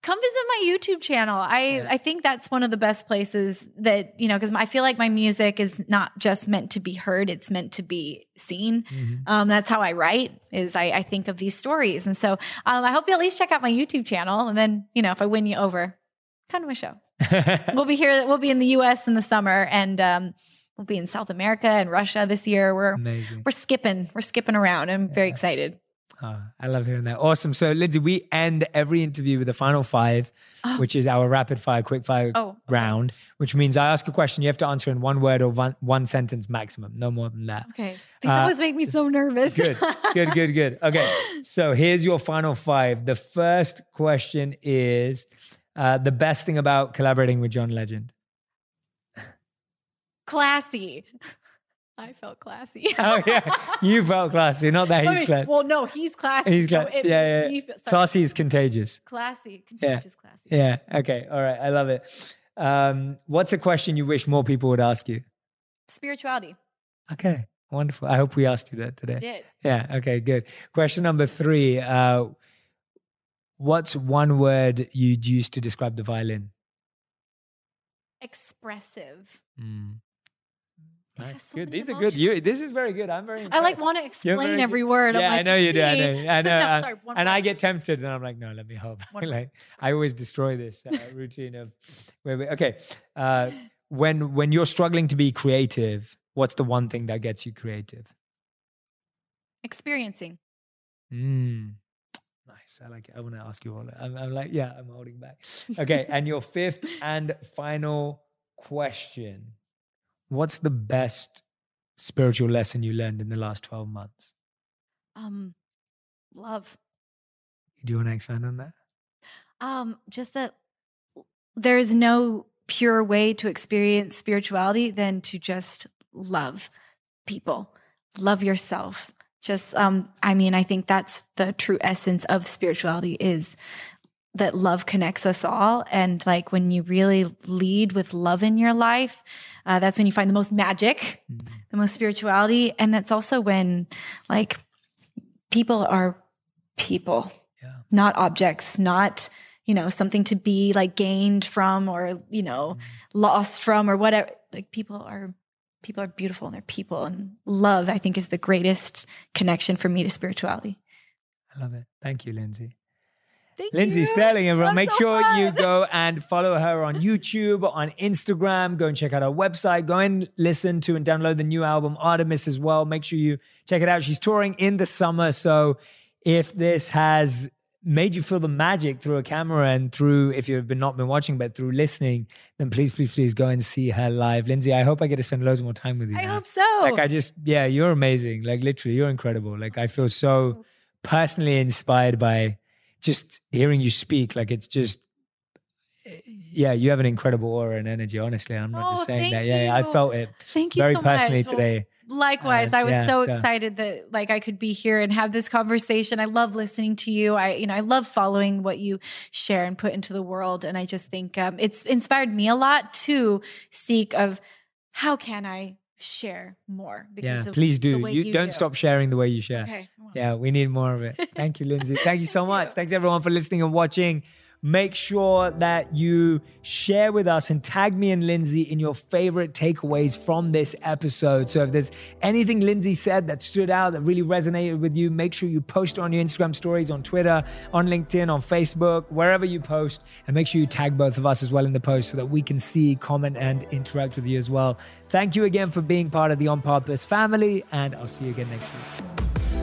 come visit my YouTube channel. I Yeah. I think that's one of the best places that you know because I feel like my music is not just meant to be heard; it's meant to be seen. Mm-hmm. Um, that's how I write. Is I, I think of these stories, and so um, I hope you at least check out my YouTube channel, and then you know if I win you over, come to my show. (laughs) we'll be here. We'll be in the U.S. in the summer, and um, we'll be in South America and Russia this year. We're amazing. we're skipping. We're skipping around. I'm very excited. Oh, I love hearing that. Awesome. So, Lindsey, we end every interview with the final five, which is our rapid fire, quick fire Oh, round, which means I ask a question, you have to answer in one word or one, one sentence maximum, no more than that. Okay, these Uh, always make me so nervous. Good, good, good, good. Okay. (laughs) So, here's your final five. The first question is uh, the best thing about collaborating with John Legend. classy. I felt classy. (laughs) Oh, yeah. You felt classy, not that I he's mean, classy. Well, no, he's classy. He's so yeah, yeah. Classy is contagious. classy, contagious, classy. Yeah. Okay. All right. I love it. Um, what's a question you wish more people would ask you? Spirituality. Okay. Wonderful. I hope we asked you that I today. did. Yeah. Okay. Good. Question number three. Uh, what's one word you'd use to describe the violin? Expressive. Mm. Nice. so good. These are good. You. This is very good. I'm very. I like want to explain every good. word. I'm Yeah, like, I know you do. I know. I (laughs) know. no, sorry, one and I get tempted, and I'm like, no, let me hope. (laughs) Like, I always destroy this uh, (laughs) routine of where we. Okay, uh, when when you're struggling to be creative, what's the one thing that gets you creative? experiencing. Mm. Nice. I like it. I want to ask you all. I'm, I'm like, yeah, I'm holding back. Okay, and your fifth and final question: What's the best spiritual lesson you learned in the last twelve months? Um, love. Do you want to expand on that? Um, just that there's no pure way to experience spirituality than to just love people, love yourself. Just, um, I mean, I think that's the true essence of spirituality is that love connects us all. And like when you really lead with love in your life, uh, that's when you find the most magic, Mm. the most spirituality. And that's also when like people are people Yeah. not objects, not, you know, something to be like gained from or, you know, lost from or whatever. Like people are people are beautiful and they're people and love I think is the greatest connection for me to spirituality. I love it. Thank you, Lindsey. Thank Lindsey you. Stirling, everyone. That's Make so sure you go (laughs) and follow her on YouTube, on Instagram. Go and check out her website. Go and listen to and download the new album, Artemis, as well. Make sure you check it out. She's touring in the summer. So if this has made you feel the magic through a camera and through, if you've been not been watching, but through listening, then please, please, please go and see her live. Lindsey, I hope I get to spend loads more time with you. I now. hope so. Like I just, yeah, you're amazing. Like literally, you're incredible. Like I feel so personally inspired by just hearing you speak. Like it's just, yeah, you have an incredible aura and energy. Honestly, I'm not Oh, just saying that. Yeah, yeah, I felt it Thank you very so personally much. today. Likewise, Uh, I was yeah, so so- excited that like I could be here and have this conversation. I love listening to you. I you know I love following what you share and put into the world, and I just think um, it's inspired me a lot to seek of how can I share more. Yeah, of please the do. way You, don't do. stop sharing the way you share. Okay. Yeah, we need more of it. Thank you, Lindsey. Thank you so much. Thanks everyone for listening and watching. Make sure that you share with us and tag me and Lindsey in your favorite takeaways from this episode. So if there's anything Lindsey said that stood out, that really resonated with you, make sure you post on your Instagram stories, on Twitter, on LinkedIn, on Facebook, wherever you post. And make sure you tag both of us as well in the post so that we can see, comment, and interact with you as well. Thank you again for being part of the On Purpose family, and I'll see you again next week.